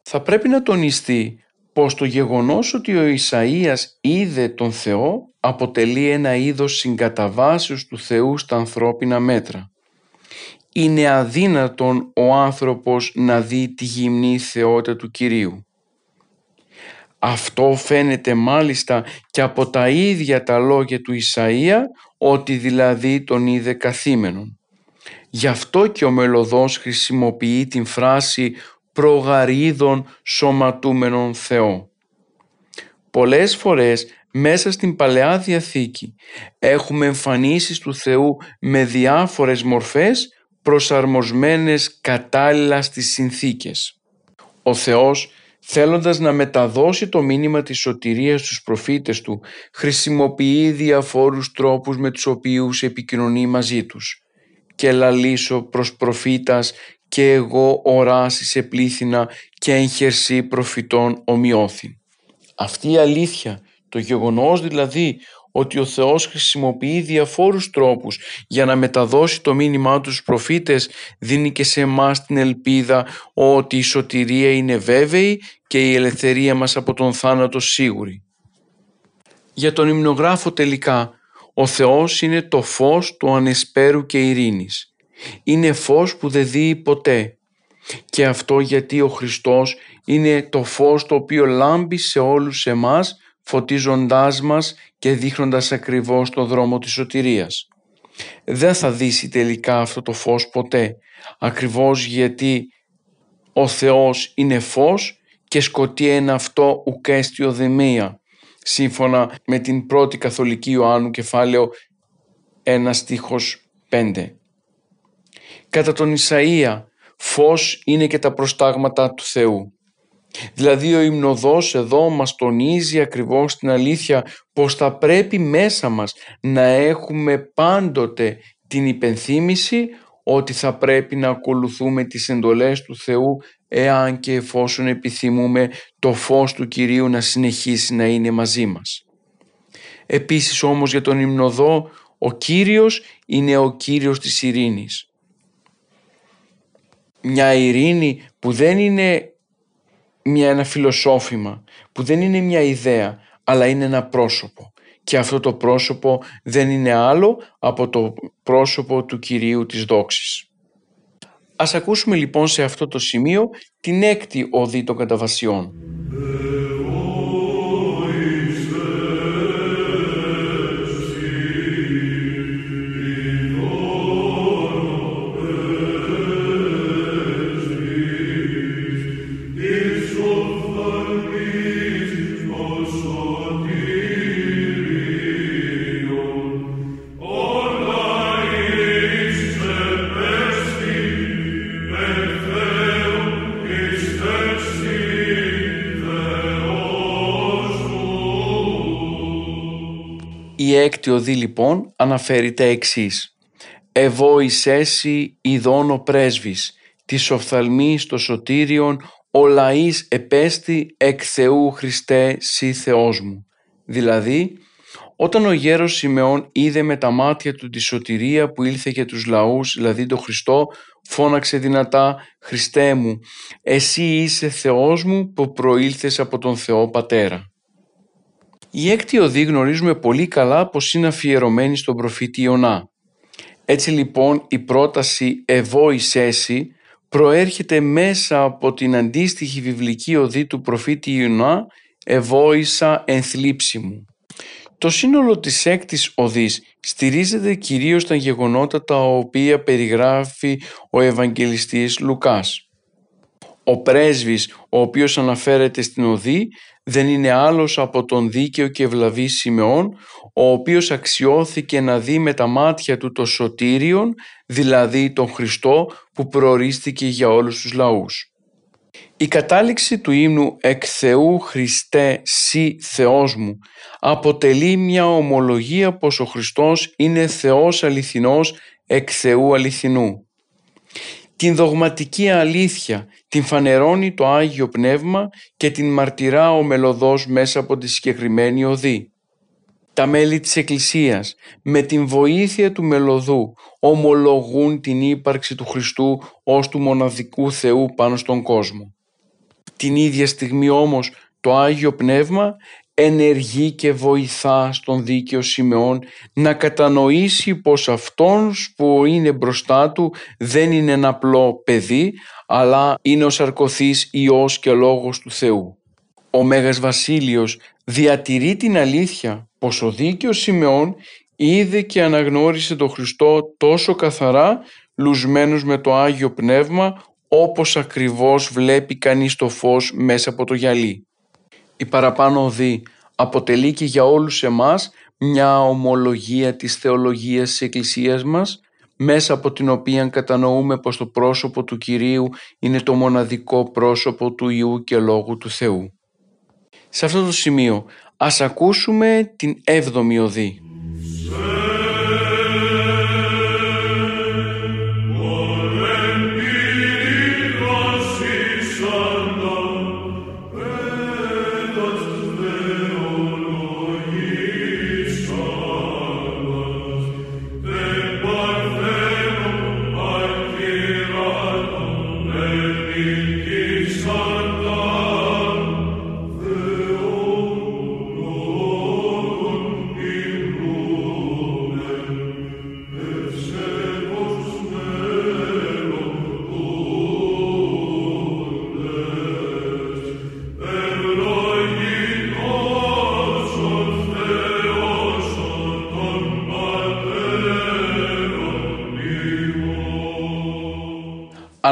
Θα πρέπει να τονιστεί πως το γεγονός ότι ο Ισαΐας είδε τον Θεό αποτελεί ένα είδος συγκαταβάσεως του Θεού στα ανθρώπινα μέτρα. Είναι αδύνατον ο άνθρωπος να δει τη γυμνή θεότητα του Κυρίου. Αυτό φαίνεται μάλιστα και από τα ίδια τα λόγια του Ισαΐα ότι δηλαδή τον είδε καθήμενον. Γι' αυτό και ο μελωδός χρησιμοποιεί την φράση προγαρίδων σωματούμενων Θεό. Πολλές φορές μέσα στην Παλαιά Διαθήκη έχουμε εμφανίσεις του Θεού με διάφορες μορφές προσαρμοσμένες κατάλληλα στις συνθήκες. Ο Θεός θέλοντας να μεταδώσει το μήνυμα της σωτηρίας στους προφήτες του χρησιμοποιεί διαφόρους τρόπους με τους οποίους επικοινωνεί μαζί τους. «Και λαλήσω προς προφήτας και εγώ οράσει σε πλήθυνα και έγχερσι προφητών ομοιώθη. Αυτή η αλήθεια, το γεγονός δηλαδή ότι ο Θεός χρησιμοποιεί διαφόρους τρόπους για να μεταδώσει το μήνυμά του στους προφήτες δίνει και σε εμάς την ελπίδα ότι η σωτηρία είναι βέβαιη και η ελευθερία μας από τον θάνατο σίγουρη. Για τον υμνογράφο τελικά, ο Θεός είναι το φως του ανεσπέρου και ειρήνης είναι φως που δεν δει ποτέ. Και αυτό γιατί ο Χριστός είναι το φως το οποίο λάμπει σε όλους εμάς φωτίζοντάς μας και δείχνοντας ακριβώς το δρόμο της σωτηρίας. Δεν θα δύσει τελικά αυτό το φως ποτέ, ακριβώς γιατί ο Θεός είναι φως και σκοτεί ένα αυτό ουκέστιο δημία, σύμφωνα με την πρώτη Καθολική Ιωάννου κεφάλαιο 1 στίχος 5. Κατά τον Ισαΐα φως είναι και τα προστάγματα του Θεού. Δηλαδή ο υμνοδός εδώ μας τονίζει ακριβώς την αλήθεια πως θα πρέπει μέσα μας να έχουμε πάντοτε την υπενθύμηση ότι θα πρέπει να ακολουθούμε τις εντολές του Θεού εάν και εφόσον επιθυμούμε το φως του Κυρίου να συνεχίσει να είναι μαζί μας. Επίσης όμως για τον υμνοδό ο Κύριος είναι ο Κύριος της ειρήνης. Μια ειρήνη που δεν είναι μια, ένα φιλοσόφημα, που δεν είναι μια ιδέα, αλλά είναι ένα πρόσωπο. Και αυτό το πρόσωπο δεν είναι άλλο από το πρόσωπο του Κυρίου της δόξης. Ας ακούσουμε λοιπόν σε αυτό το σημείο την έκτη οδή των καταβασιών. Η έκτη οδή λοιπόν αναφέρει τα εξής. «Εβόησέσι ειδών πρέσβης, της οφθαλμής το σωτήριον, ο λαής επέστη εκ Θεού Χριστέ σύ Θεός μου». Δηλαδή, όταν ο γέρος Σιμεών είδε με τα μάτια του τη σωτηρία που ήλθε για τους λαούς, δηλαδή το Χριστό, φώναξε δυνατά «Χριστέ μου, εσύ είσαι Θεός μου που προήλθες από τον Θεό Πατέρα». Η έκτη οδή γνωρίζουμε πολύ καλά πως είναι αφιερωμένη στον προφήτη Ιωνά. Έτσι λοιπόν η πρόταση «Εβόησέσι» προέρχεται μέσα από την αντίστοιχη βιβλική οδή του προφήτη Ιωνά «Εβόησα ενθλίψη μου». Το σύνολο της έκτης οδής στηρίζεται κυρίως στα γεγονότα τα οποία περιγράφει ο Ευαγγελιστής Λουκάς. Ο πρέσβης ο οποίος αναφέρεται στην οδή δεν είναι άλλος από τον δίκαιο και ευλαβή Σιμεών, ο οποίος αξιώθηκε να δει με τα μάτια του το σωτήριον, δηλαδή τον Χριστό που προορίστηκε για όλους τους λαούς. Η κατάληξη του ύμνου «Εκ Θεού Χριστέ Σύ Θεός μου» αποτελεί μια ομολογία πως ο Χριστός είναι Θεός αληθινός εκ Θεού αληθινού. Την δογματική αλήθεια την φανερώνει το Άγιο Πνεύμα και την μαρτυρά ο μελωδός μέσα από τη συγκεκριμένη οδή. Τα μέλη της Εκκλησίας με την βοήθεια του μελωδού ομολογούν την ύπαρξη του Χριστού ως του μοναδικού Θεού πάνω στον κόσμο. Την ίδια στιγμή όμως το Άγιο Πνεύμα ενεργεί και βοηθά στον δίκαιο Σιμεών να κατανοήσει πως αυτός που είναι μπροστά του δεν είναι ένα απλό παιδί αλλά είναι ο σαρκωθής Υιός και Λόγος του Θεού. Ο Μέγας Βασίλειος διατηρεί την αλήθεια πως ο δίκαιος Σιμεών είδε και αναγνώρισε τον Χριστό τόσο καθαρά λουσμένος με το Άγιο Πνεύμα όπως ακριβώς βλέπει κανείς το φως μέσα από το γυαλί. Η παραπάνω οδή αποτελεί και για όλους εμάς μια ομολογία της θεολογίας της Εκκλησίας μας μέσα από την οποία κατανοούμε πως το πρόσωπο του Κυρίου είναι το μοναδικό πρόσωπο του Ιού και Λόγου του Θεού. Σε αυτό το σημείο ας ακούσουμε την έβδομη οδή.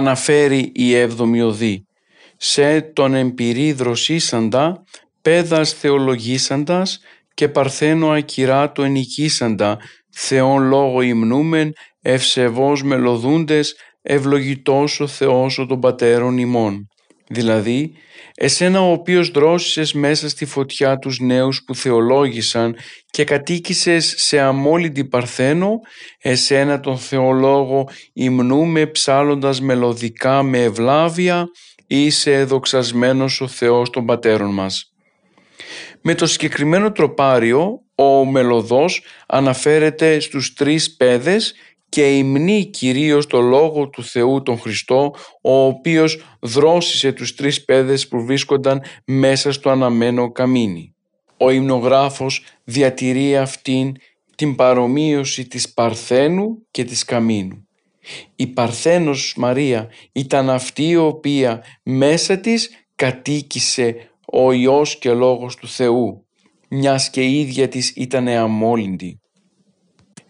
Αναφέρει η έβδομη οδή. Σε τον εμπειρή δροσίσαντα, πέδας θεολογήσαντας και παρθένο ακυράτο ενικήσαντα, Θεόν λόγο υμνούμεν, ευσεβώς μελωδούντες, ευλογητός ο Θεός ο των Πατέρων ημών. Δηλαδή, εσένα ο οποίος δρόσισες μέσα στη φωτιά τους νέους που θεολόγησαν και κατοίκησες σε αμόλυντη παρθένο, εσένα τον θεολόγο υμνούμε ψάλλοντας μελωδικά με ευλάβεια, είσαι δοξασμένος ο Θεός των πατέρων μας. Με το συγκεκριμένο τροπάριο ο μελωδός αναφέρεται στους τρεις παιδες και υμνεί κυρίως το Λόγο του Θεού τον Χριστό ο οποίος δρόσισε τους τρεις παιδες που βρίσκονταν μέσα στο αναμένο καμίνι. Ο υμνογράφος διατηρεί αυτήν την παρομοίωση της Παρθένου και της Καμίνου. Η Παρθένος Μαρία ήταν αυτή η οποία μέσα της κατοίκησε ο Υιός και Λόγος του Θεού, μιας και η ίδια της ήταν αμόλυντη.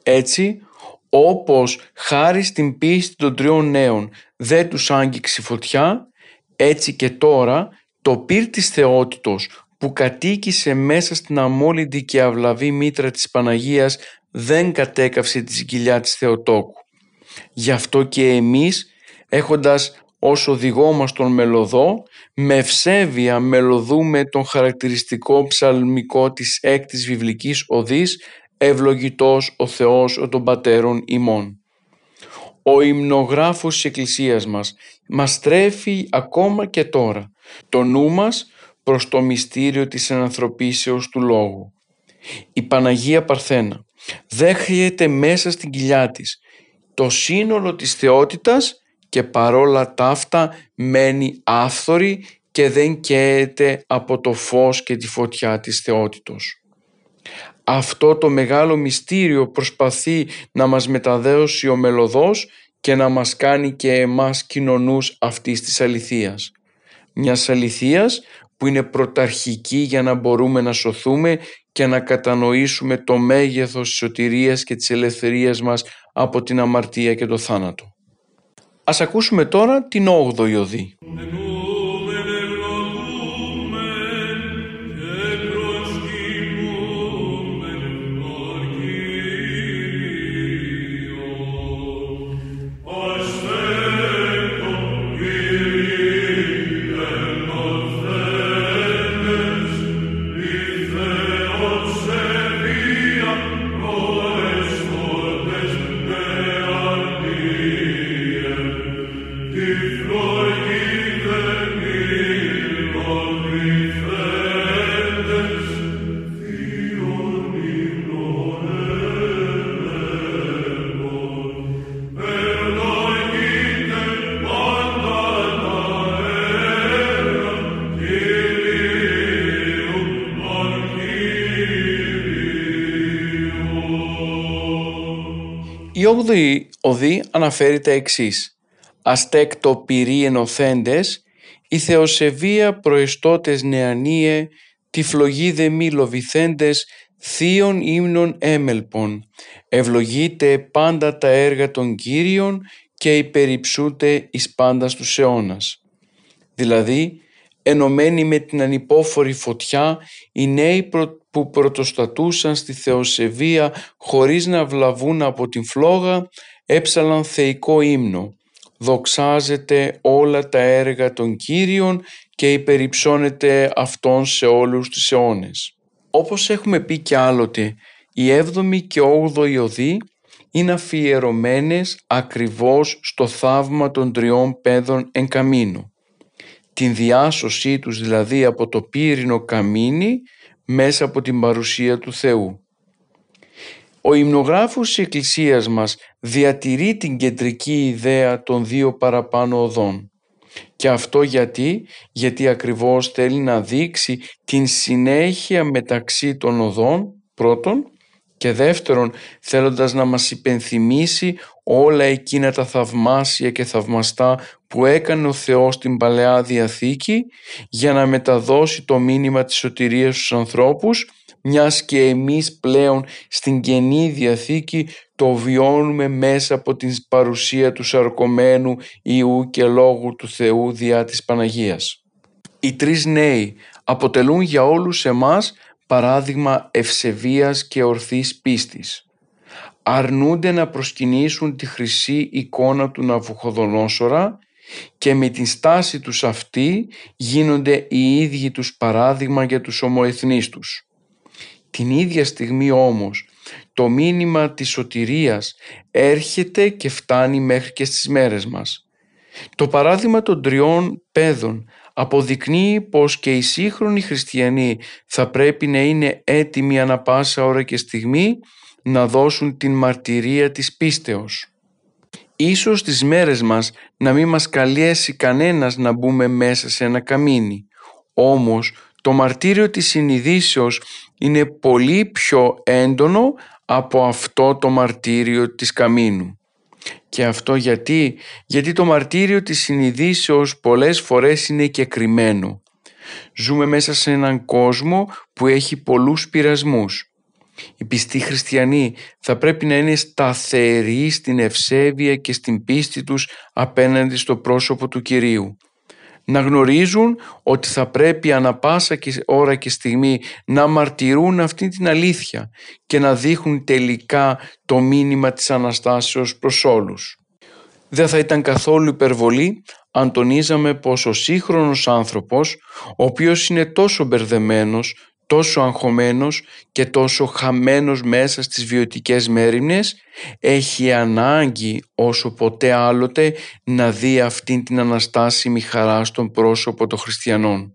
Έτσι, όπως χάρη στην πίστη των τριών νέων δεν τους άγγιξε φωτιά, έτσι και τώρα το πύρ της θεότητος που κατοίκησε μέσα στην αμόλυντη και αυλαβή μήτρα της Παναγίας δεν κατέκαυσε τη σκυλιά της Θεοτόκου. Γι' αυτό και εμείς έχοντας ως οδηγό μας τον μελωδό με ευσέβεια μελωδούμε τον χαρακτηριστικό ψαλμικό της έκτης βιβλικής οδής «Ευλογητός ο Θεός ο των Πατέρων ημών». Ο υμνογράφος της Εκκλησίας μας μας τρέφει ακόμα και τώρα το νου μας προς το μυστήριο της ενανθρωπίσεως του Λόγου. Η Παναγία Παρθένα δέχεται μέσα στην κοιλιά της το σύνολο της θεότητας και παρόλα ταύτα μένει άφθορη και δεν καίεται από το φως και τη φωτιά της θεότητος. Αυτό το μεγάλο μυστήριο προσπαθεί να μας μεταδέωσει ο μελωδός και να μας κάνει και εμάς κοινωνούς αυτής της αληθείας. Μιας αληθείας που είναι πρωταρχική για να μπορούμε να σωθούμε και να κατανοήσουμε το μέγεθος της σωτηρίας και της ελευθερίας μας από την αμαρτία και το θάνατο. Ας ακούσουμε τώρα την 8η οδή. Η 8η οδή αναφέρει τα εξής. Αστέκτο πυρί ενωθέντες, η θεοσεβία προεστώτες νεανίε, τη φλογή δε μη λοβηθέντες, θείων ύμνων έμελπων. Ευλογείτε πάντα τα έργα των Κύριων και υπεριψούτε εις πάντα στους αιώνας. Δηλαδή, ενωμένοι με την ανυπόφορη φωτιά, οι νέοι που πρωτοστατούσαν στη θεοσεβία χωρίς να βλαβούν από την φλόγα, έψαλαν θεϊκό ύμνο. Δοξάζεται όλα τα έργα των Κύριων και υπεριψώνεται Αυτόν σε όλους τους αιώνες. Όπως έχουμε πει κι άλλοτε, η 7η και 8η οδή είναι αφιερωμένες ακριβώς στο θαύμα των τριών παιδών εν καμίνο την διάσωσή τους δηλαδή από το πύρινο καμίνι μέσα από την παρουσία του Θεού. Ο υμνογράφος της Εκκλησίας μας διατηρεί την κεντρική ιδέα των δύο παραπάνω οδών. Και αυτό γιατί, γιατί ακριβώς θέλει να δείξει την συνέχεια μεταξύ των οδών πρώτον και δεύτερον θέλοντας να μας υπενθυμίσει όλα εκείνα τα θαυμάσια και θαυμαστά που έκανε ο Θεός στην Παλαιά Διαθήκη για να μεταδώσει το μήνυμα της σωτηρίας στους ανθρώπους μιας και εμείς πλέον στην Καινή Διαθήκη το βιώνουμε μέσα από την παρουσία του σαρκωμένου Ιού και Λόγου του Θεού διά της Παναγίας. Οι τρεις νέοι αποτελούν για όλους εμάς παράδειγμα ευσεβίας και ορθής πίστης. Αρνούνται να προσκυνήσουν τη χρυσή εικόνα του Ναβουχοδονόσορα και με την στάση τους αυτή γίνονται οι ίδιοι τους παράδειγμα για τους ομοεθνείς τους. Την ίδια στιγμή όμως το μήνυμα της σωτηρίας έρχεται και φτάνει μέχρι και στις μέρες μας. Το παράδειγμα των τριών παιδών αποδεικνύει πως και οι σύγχρονοι χριστιανοί θα πρέπει να είναι έτοιμοι ανα πάσα ώρα και στιγμή να δώσουν την μαρτυρία της πίστεως. Ίσως τις μέρες μας να μην μας καλέσει κανένας να μπούμε μέσα σε ένα καμίνι. Όμως το μαρτύριο της συνειδήσεως είναι πολύ πιο έντονο από αυτό το μαρτύριο της καμίνου. Και αυτό γιατί, γιατί το μαρτύριο της συνειδήσεως πολλές φορές είναι και κρυμμένο. Ζούμε μέσα σε έναν κόσμο που έχει πολλούς πειρασμούς. Οι πιστοί χριστιανοί θα πρέπει να είναι σταθεροί στην ευσέβεια και στην πίστη τους απέναντι στο πρόσωπο του Κυρίου. Να γνωρίζουν ότι θα πρέπει ανα πάσα ώρα και στιγμή να μαρτυρούν αυτή την αλήθεια και να δείχνουν τελικά το μήνυμα της Αναστάσεως προς όλους. Δεν θα ήταν καθόλου υπερβολή αν τονίζαμε πως ο σύγχρονος άνθρωπος, ο οποίος είναι τόσο μπερδεμένος, τόσο αγχωμένος και τόσο χαμένος μέσα στις βιωτικές μέρημνες έχει ανάγκη όσο ποτέ άλλοτε να δει αυτήν την αναστάσιμη χαρά στον πρόσωπο των χριστιανών.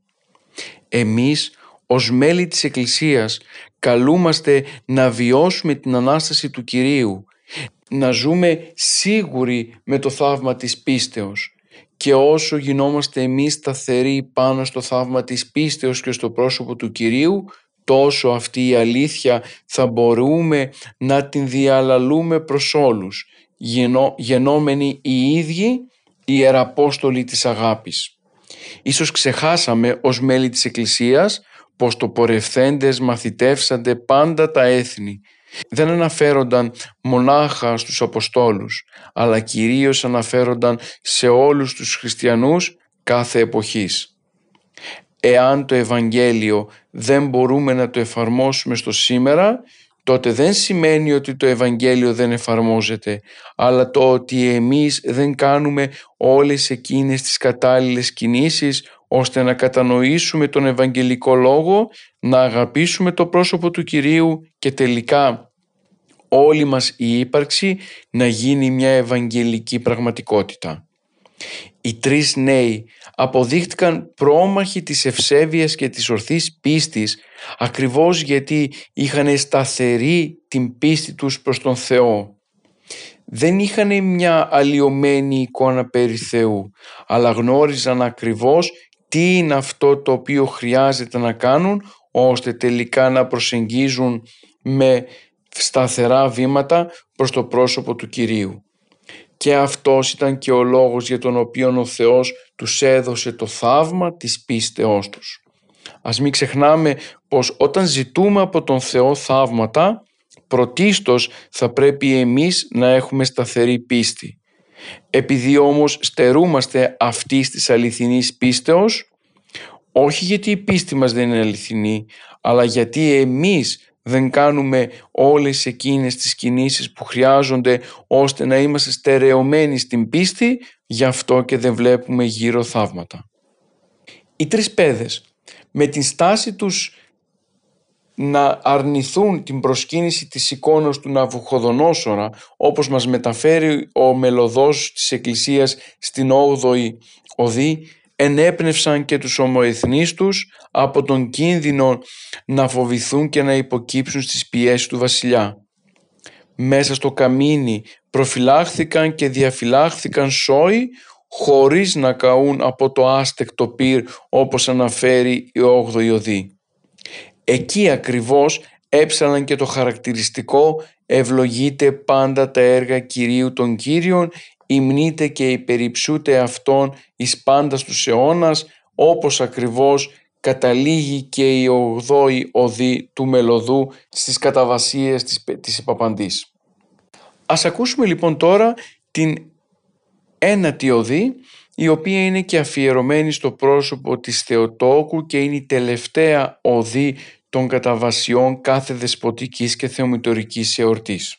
Εμείς ως μέλη της Εκκλησίας καλούμαστε να βιώσουμε την Ανάσταση του Κυρίου, να ζούμε σίγουροι με το θαύμα της πίστεως και όσο γινόμαστε εμείς σταθεροί πάνω στο θαύμα της πίστεως και στο πρόσωπο του Κυρίου, τόσο αυτή η αλήθεια θα μπορούμε να την διαλαλούμε προς όλους, γενόμενοι οι ίδιοι οι Ιεραπόστολοι της αγάπης. Ίσως ξεχάσαμε ως μέλη της Εκκλησίας πως το πορευθέντες μαθητεύσαντε πάντα τα έθνη δεν αναφέρονταν μονάχα στους Αποστόλους, αλλά κυρίως αναφέρονταν σε όλους τους χριστιανούς κάθε εποχής. Εάν το Ευαγγέλιο δεν μπορούμε να το εφαρμόσουμε στο σήμερα, τότε δεν σημαίνει ότι το Ευαγγέλιο δεν εφαρμόζεται, αλλά το ότι εμείς δεν κάνουμε όλες εκείνες τις κατάλληλες κινήσεις ώστε να κατανοήσουμε τον Ευαγγελικό Λόγο, να αγαπήσουμε το πρόσωπο του Κυρίου και τελικά όλη μας η ύπαρξη να γίνει μια Ευαγγελική πραγματικότητα. Οι τρεις νέοι αποδείχτηκαν πρόμαχοι της ευσέβειας και της ορθής πίστης ακριβώς γιατί είχαν σταθερή την πίστη τους προς τον Θεό. Δεν είχαν μια αλλοιωμένη εικόνα περί Θεού, αλλά γνώριζαν ακριβώς τι είναι αυτό το οποίο χρειάζεται να κάνουν ώστε τελικά να προσεγγίζουν με σταθερά βήματα προς το πρόσωπο του Κυρίου. Και αυτός ήταν και ο λόγος για τον οποίο ο Θεός τους έδωσε το θαύμα της πίστεώς τους. Ας μην ξεχνάμε πως όταν ζητούμε από τον Θεό θαύματα, πρωτίστως θα πρέπει εμείς να έχουμε σταθερή πίστη. Επειδή όμως στερούμαστε αυτής της αληθινής πίστεως, όχι γιατί η πίστη μας δεν είναι αληθινή, αλλά γιατί εμείς δεν κάνουμε όλες εκείνες τις κινήσεις που χρειάζονται ώστε να είμαστε στερεωμένοι στην πίστη, γι' αυτό και δεν βλέπουμε γύρω θαύματα. Οι τρεις παιδες με την στάση τους να αρνηθούν την προσκύνηση της εικόνας του Ναβουχοδονόσορα όπως μας μεταφέρει ο μελωδός της Εκκλησίας στην 8η Οδή ενέπνευσαν και τους ομοεθνείς τους από τον κίνδυνο να φοβηθούν και να υποκύψουν στις πιέσεις του βασιλιά. Μέσα στο καμίνι προφυλάχθηκαν και διαφυλάχθηκαν σόι χωρίς να καούν από το άστεκτο πυρ όπως αναφέρει η 8η Οδή. Εκεί ακριβώς έψαναν και το χαρακτηριστικό «ευλογείται πάντα τα έργα Κυρίου των Κύριων υμνείται και υπεριψούται αυτόν εις πάντα στους αιώνας, όπως ακριβώς καταλήγει και η ογδόη οδή του μελωδού στις καταβασίες της, της Επαπαντής. Ας ακούσουμε λοιπόν τώρα την ένατη οδή, η οποία είναι και αφιερωμένη στο πρόσωπο της Θεοτόκου και είναι η τελευταία οδή των καταβασιών κάθε δεσποτικής και θεομητορικής εορτής.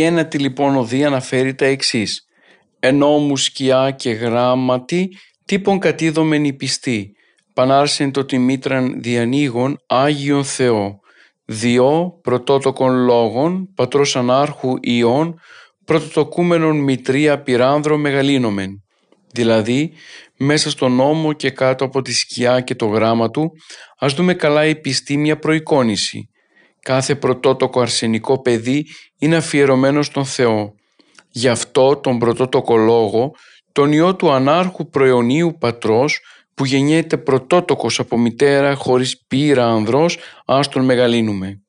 Η ένατη λοιπόν οδή αναφέρει τα εξής «Ενόμου σκιά και γράμματι τύπων κατήδομεν πιστή, πανάρσεν το τιμήτραν διανοίγων Άγιον Θεό, διό πρωτότοκων λόγων, πατρός ανάρχου ιών, πρωτοτοκούμενον μητρία πυράνδρο μεγαλύνομεν. Δηλαδή, μέσα στον νόμο και κάτω από τη σκιά και το γράμμα του, ας δούμε καλά η πιστή μια προεικόνηση. Κάθε πρωτότοκο αρσενικό παιδί είναι αφιερωμένος στον Θεό. Γι' αυτό τον πρωτότοκο λόγο, τον Υιό του ανάρχου προαιωνίου πατρός, που γεννιέται πρωτότοκος από μητέρα χωρίς πείρα ανδρός, ας τον μεγαλύνουμε.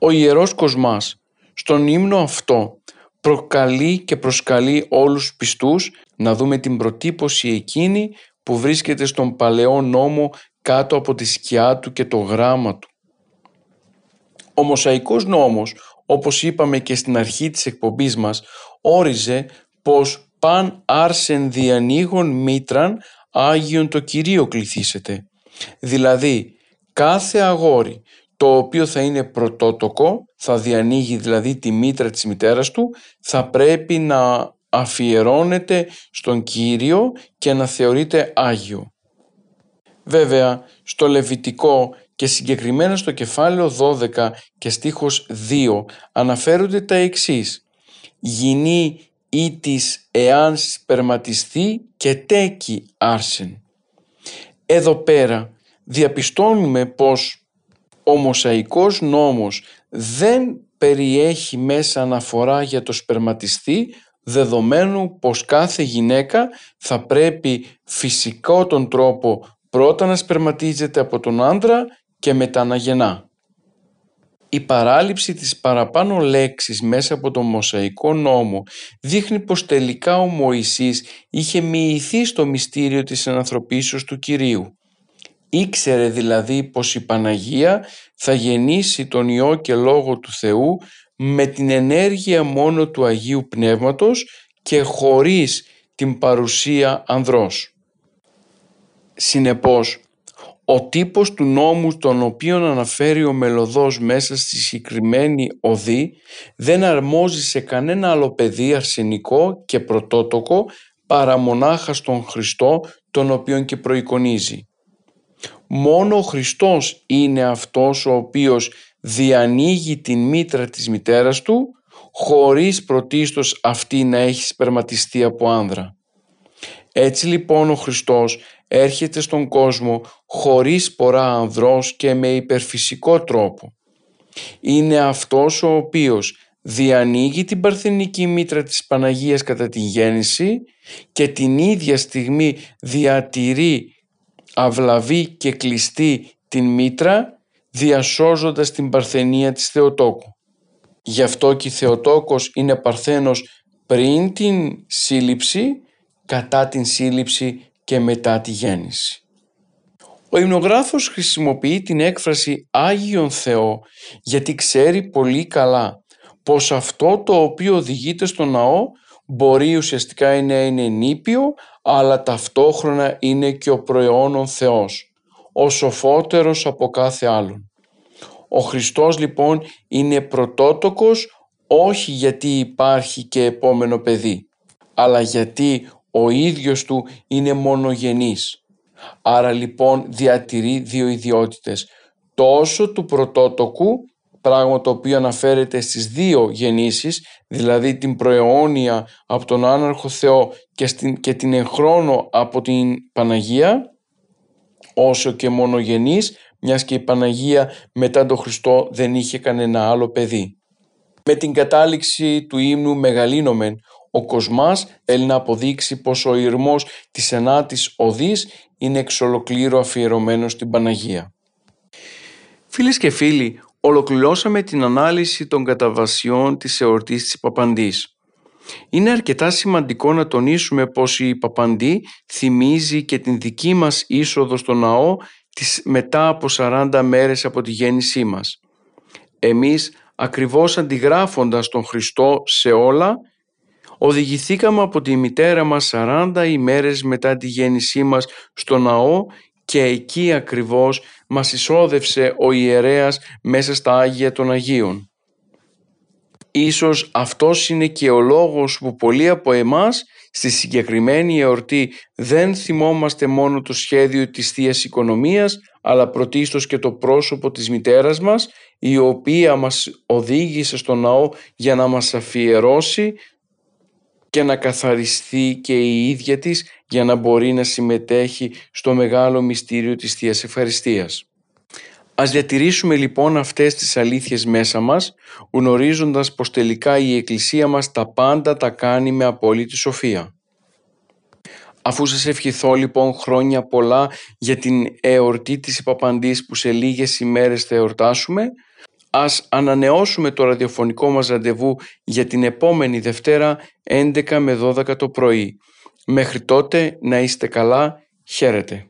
Ο Ιερός Κοσμάς στον ύμνο αυτό προκαλεί και προσκαλεί όλους τους πιστούς να δούμε την προτύπωση εκείνη που βρίσκεται στον παλαιό νόμο κάτω από τη σκιά του και το γράμμα του. Ο Μοσαϊκός νόμος, όπως είπαμε και στην αρχή της εκπομπής μας, όριζε πως παν άρσεν διανοίγων μήτραν Άγιον το Κυρίο κληθήσετε. Δηλαδή κάθε αγόρι το οποίο θα είναι πρωτότοκο, θα διανοίγει δηλαδή τη μήτρα της μητέρας του, θα πρέπει να αφιερώνεται στον Κύριο και να θεωρείται Άγιο. Βέβαια, στο Λεβιτικό και συγκεκριμένα στο κεφάλαιο 12 και στίχος 2 αναφέρονται τα εξής «Γινή ή της εάν σπερματιστεί και τέκει άρσεν». Εδώ πέρα διαπιστώνουμε πως ο Μοσαϊκός νόμος δεν περιέχει μέσα αναφορά για το σπερματιστή δεδομένου πως κάθε γυναίκα θα πρέπει φυσικό τον τρόπο πρώτα να σπερματίζεται από τον άντρα και μετά να γεννά. Η παράληψη της παραπάνω λέξης μέσα από τον Μοσαϊκό νόμο δείχνει πως τελικά ο Μωυσής είχε μοιηθεί στο μυστήριο της ανθρωπίσεως του Κυρίου. Ήξερε δηλαδή πως η Παναγία θα γεννήσει τον Υιό και Λόγο του Θεού με την ενέργεια μόνο του Αγίου Πνεύματος και χωρίς την παρουσία ανδρός. Συνεπώς, ο τύπος του νόμου τον οποίον αναφέρει ο μελωδός μέσα στη συγκεκριμένη οδή δεν αρμόζει σε κανένα άλλο παιδί αρσενικό και πρωτότοκο παρά μονάχα στον Χριστό τον οποίον και προεικονίζει. Μόνο ο Χριστός είναι αυτός ο οποίος διανοίγει την μήτρα της μητέρας του χωρίς πρωτίστως αυτή να έχει σπερματιστεί από άνδρα. Έτσι λοιπόν ο Χριστός έρχεται στον κόσμο χωρίς πορά ανδρός και με υπερφυσικό τρόπο. Είναι αυτός ο οποίος διανοίγει την παρθενική μήτρα της Παναγίας κατά την γέννηση και την ίδια στιγμή διατηρεί αυλαβή και κλειστή την μήτρα διασώζοντας την παρθενία της Θεοτόκου. Γι' αυτό και η Θεοτόκος είναι παρθένος πριν την σύλληψη, κατά την σύλληψη και μετά τη γέννηση. Ο υμνογράφος χρησιμοποιεί την έκφραση Άγιον Θεό γιατί ξέρει πολύ καλά πως αυτό το οποίο οδηγείται στο ναό μπορεί ουσιαστικά να είναι νήπιο αλλά ταυτόχρονα είναι και ο προαιώνων Θεός, ο σοφότερος από κάθε άλλον. Ο Χριστός λοιπόν είναι πρωτότοκος όχι γιατί υπάρχει και επόμενο παιδί, αλλά γιατί ο ίδιος του είναι μονογενής. Άρα λοιπόν διατηρεί δύο ιδιότητες, τόσο του πρωτότοκου πράγμα το οποίο αναφέρεται στις δύο γεννήσεις, δηλαδή την προαιώνια από τον άναρχο Θεό και, στην, και την εγχρόνο από την Παναγία, όσο και μονογενής, μιας και η Παναγία μετά τον Χριστό δεν είχε κανένα άλλο παιδί. Με την κατάληξη του ύμνου «Μεγαλύνομεν», ο Κοσμάς θέλει να αποδείξει πως ο ηρμός της ενάτης οδής είναι εξ ολοκλήρου αφιερωμένος στην Παναγία. Φίλες και φίλοι, ολοκληρώσαμε την ανάλυση των καταβασιών της εορτής της Παπαντής. Είναι αρκετά σημαντικό να τονίσουμε πως η Παπαντή θυμίζει και την δική μας είσοδο στο ναό της μετά από 40 μέρες από τη γέννησή μας. Εμείς ακριβώς αντιγράφοντας τον Χριστό σε όλα οδηγηθήκαμε από τη μητέρα μας 40 ημέρες μετά τη γέννησή μας στο ναό και εκεί ακριβώς μας εισόδευσε ο ιερέας μέσα στα Άγια των Αγίων. Ίσως αυτός είναι και ο λόγος που πολλοί από εμάς στη συγκεκριμένη εορτή δεν θυμόμαστε μόνο το σχέδιο της θείας Οικονομίας αλλά πρωτίστως και το πρόσωπο της μητέρας μας η οποία μας οδήγησε στο ναό για να μας αφιερώσει και να καθαριστεί και η ίδια της για να μπορεί να συμμετέχει στο μεγάλο μυστήριο της Θείας Ευχαριστίας. Ας διατηρήσουμε λοιπόν αυτές τις αλήθειες μέσα μας, γνωρίζοντας πως τελικά η Εκκλησία μας τα πάντα τα κάνει με απόλυτη σοφία. Αφού σας ευχηθώ λοιπόν χρόνια πολλά για την εορτή της Υπαπαντής που σε λίγες ημέρες θα εορτάσουμε, ας ανανεώσουμε το ραδιοφωνικό μας ραντεβού για την επόμενη Δευτέρα 11 με 12 το πρωί. Μέχρι τότε να είστε καλά. Χαίρετε.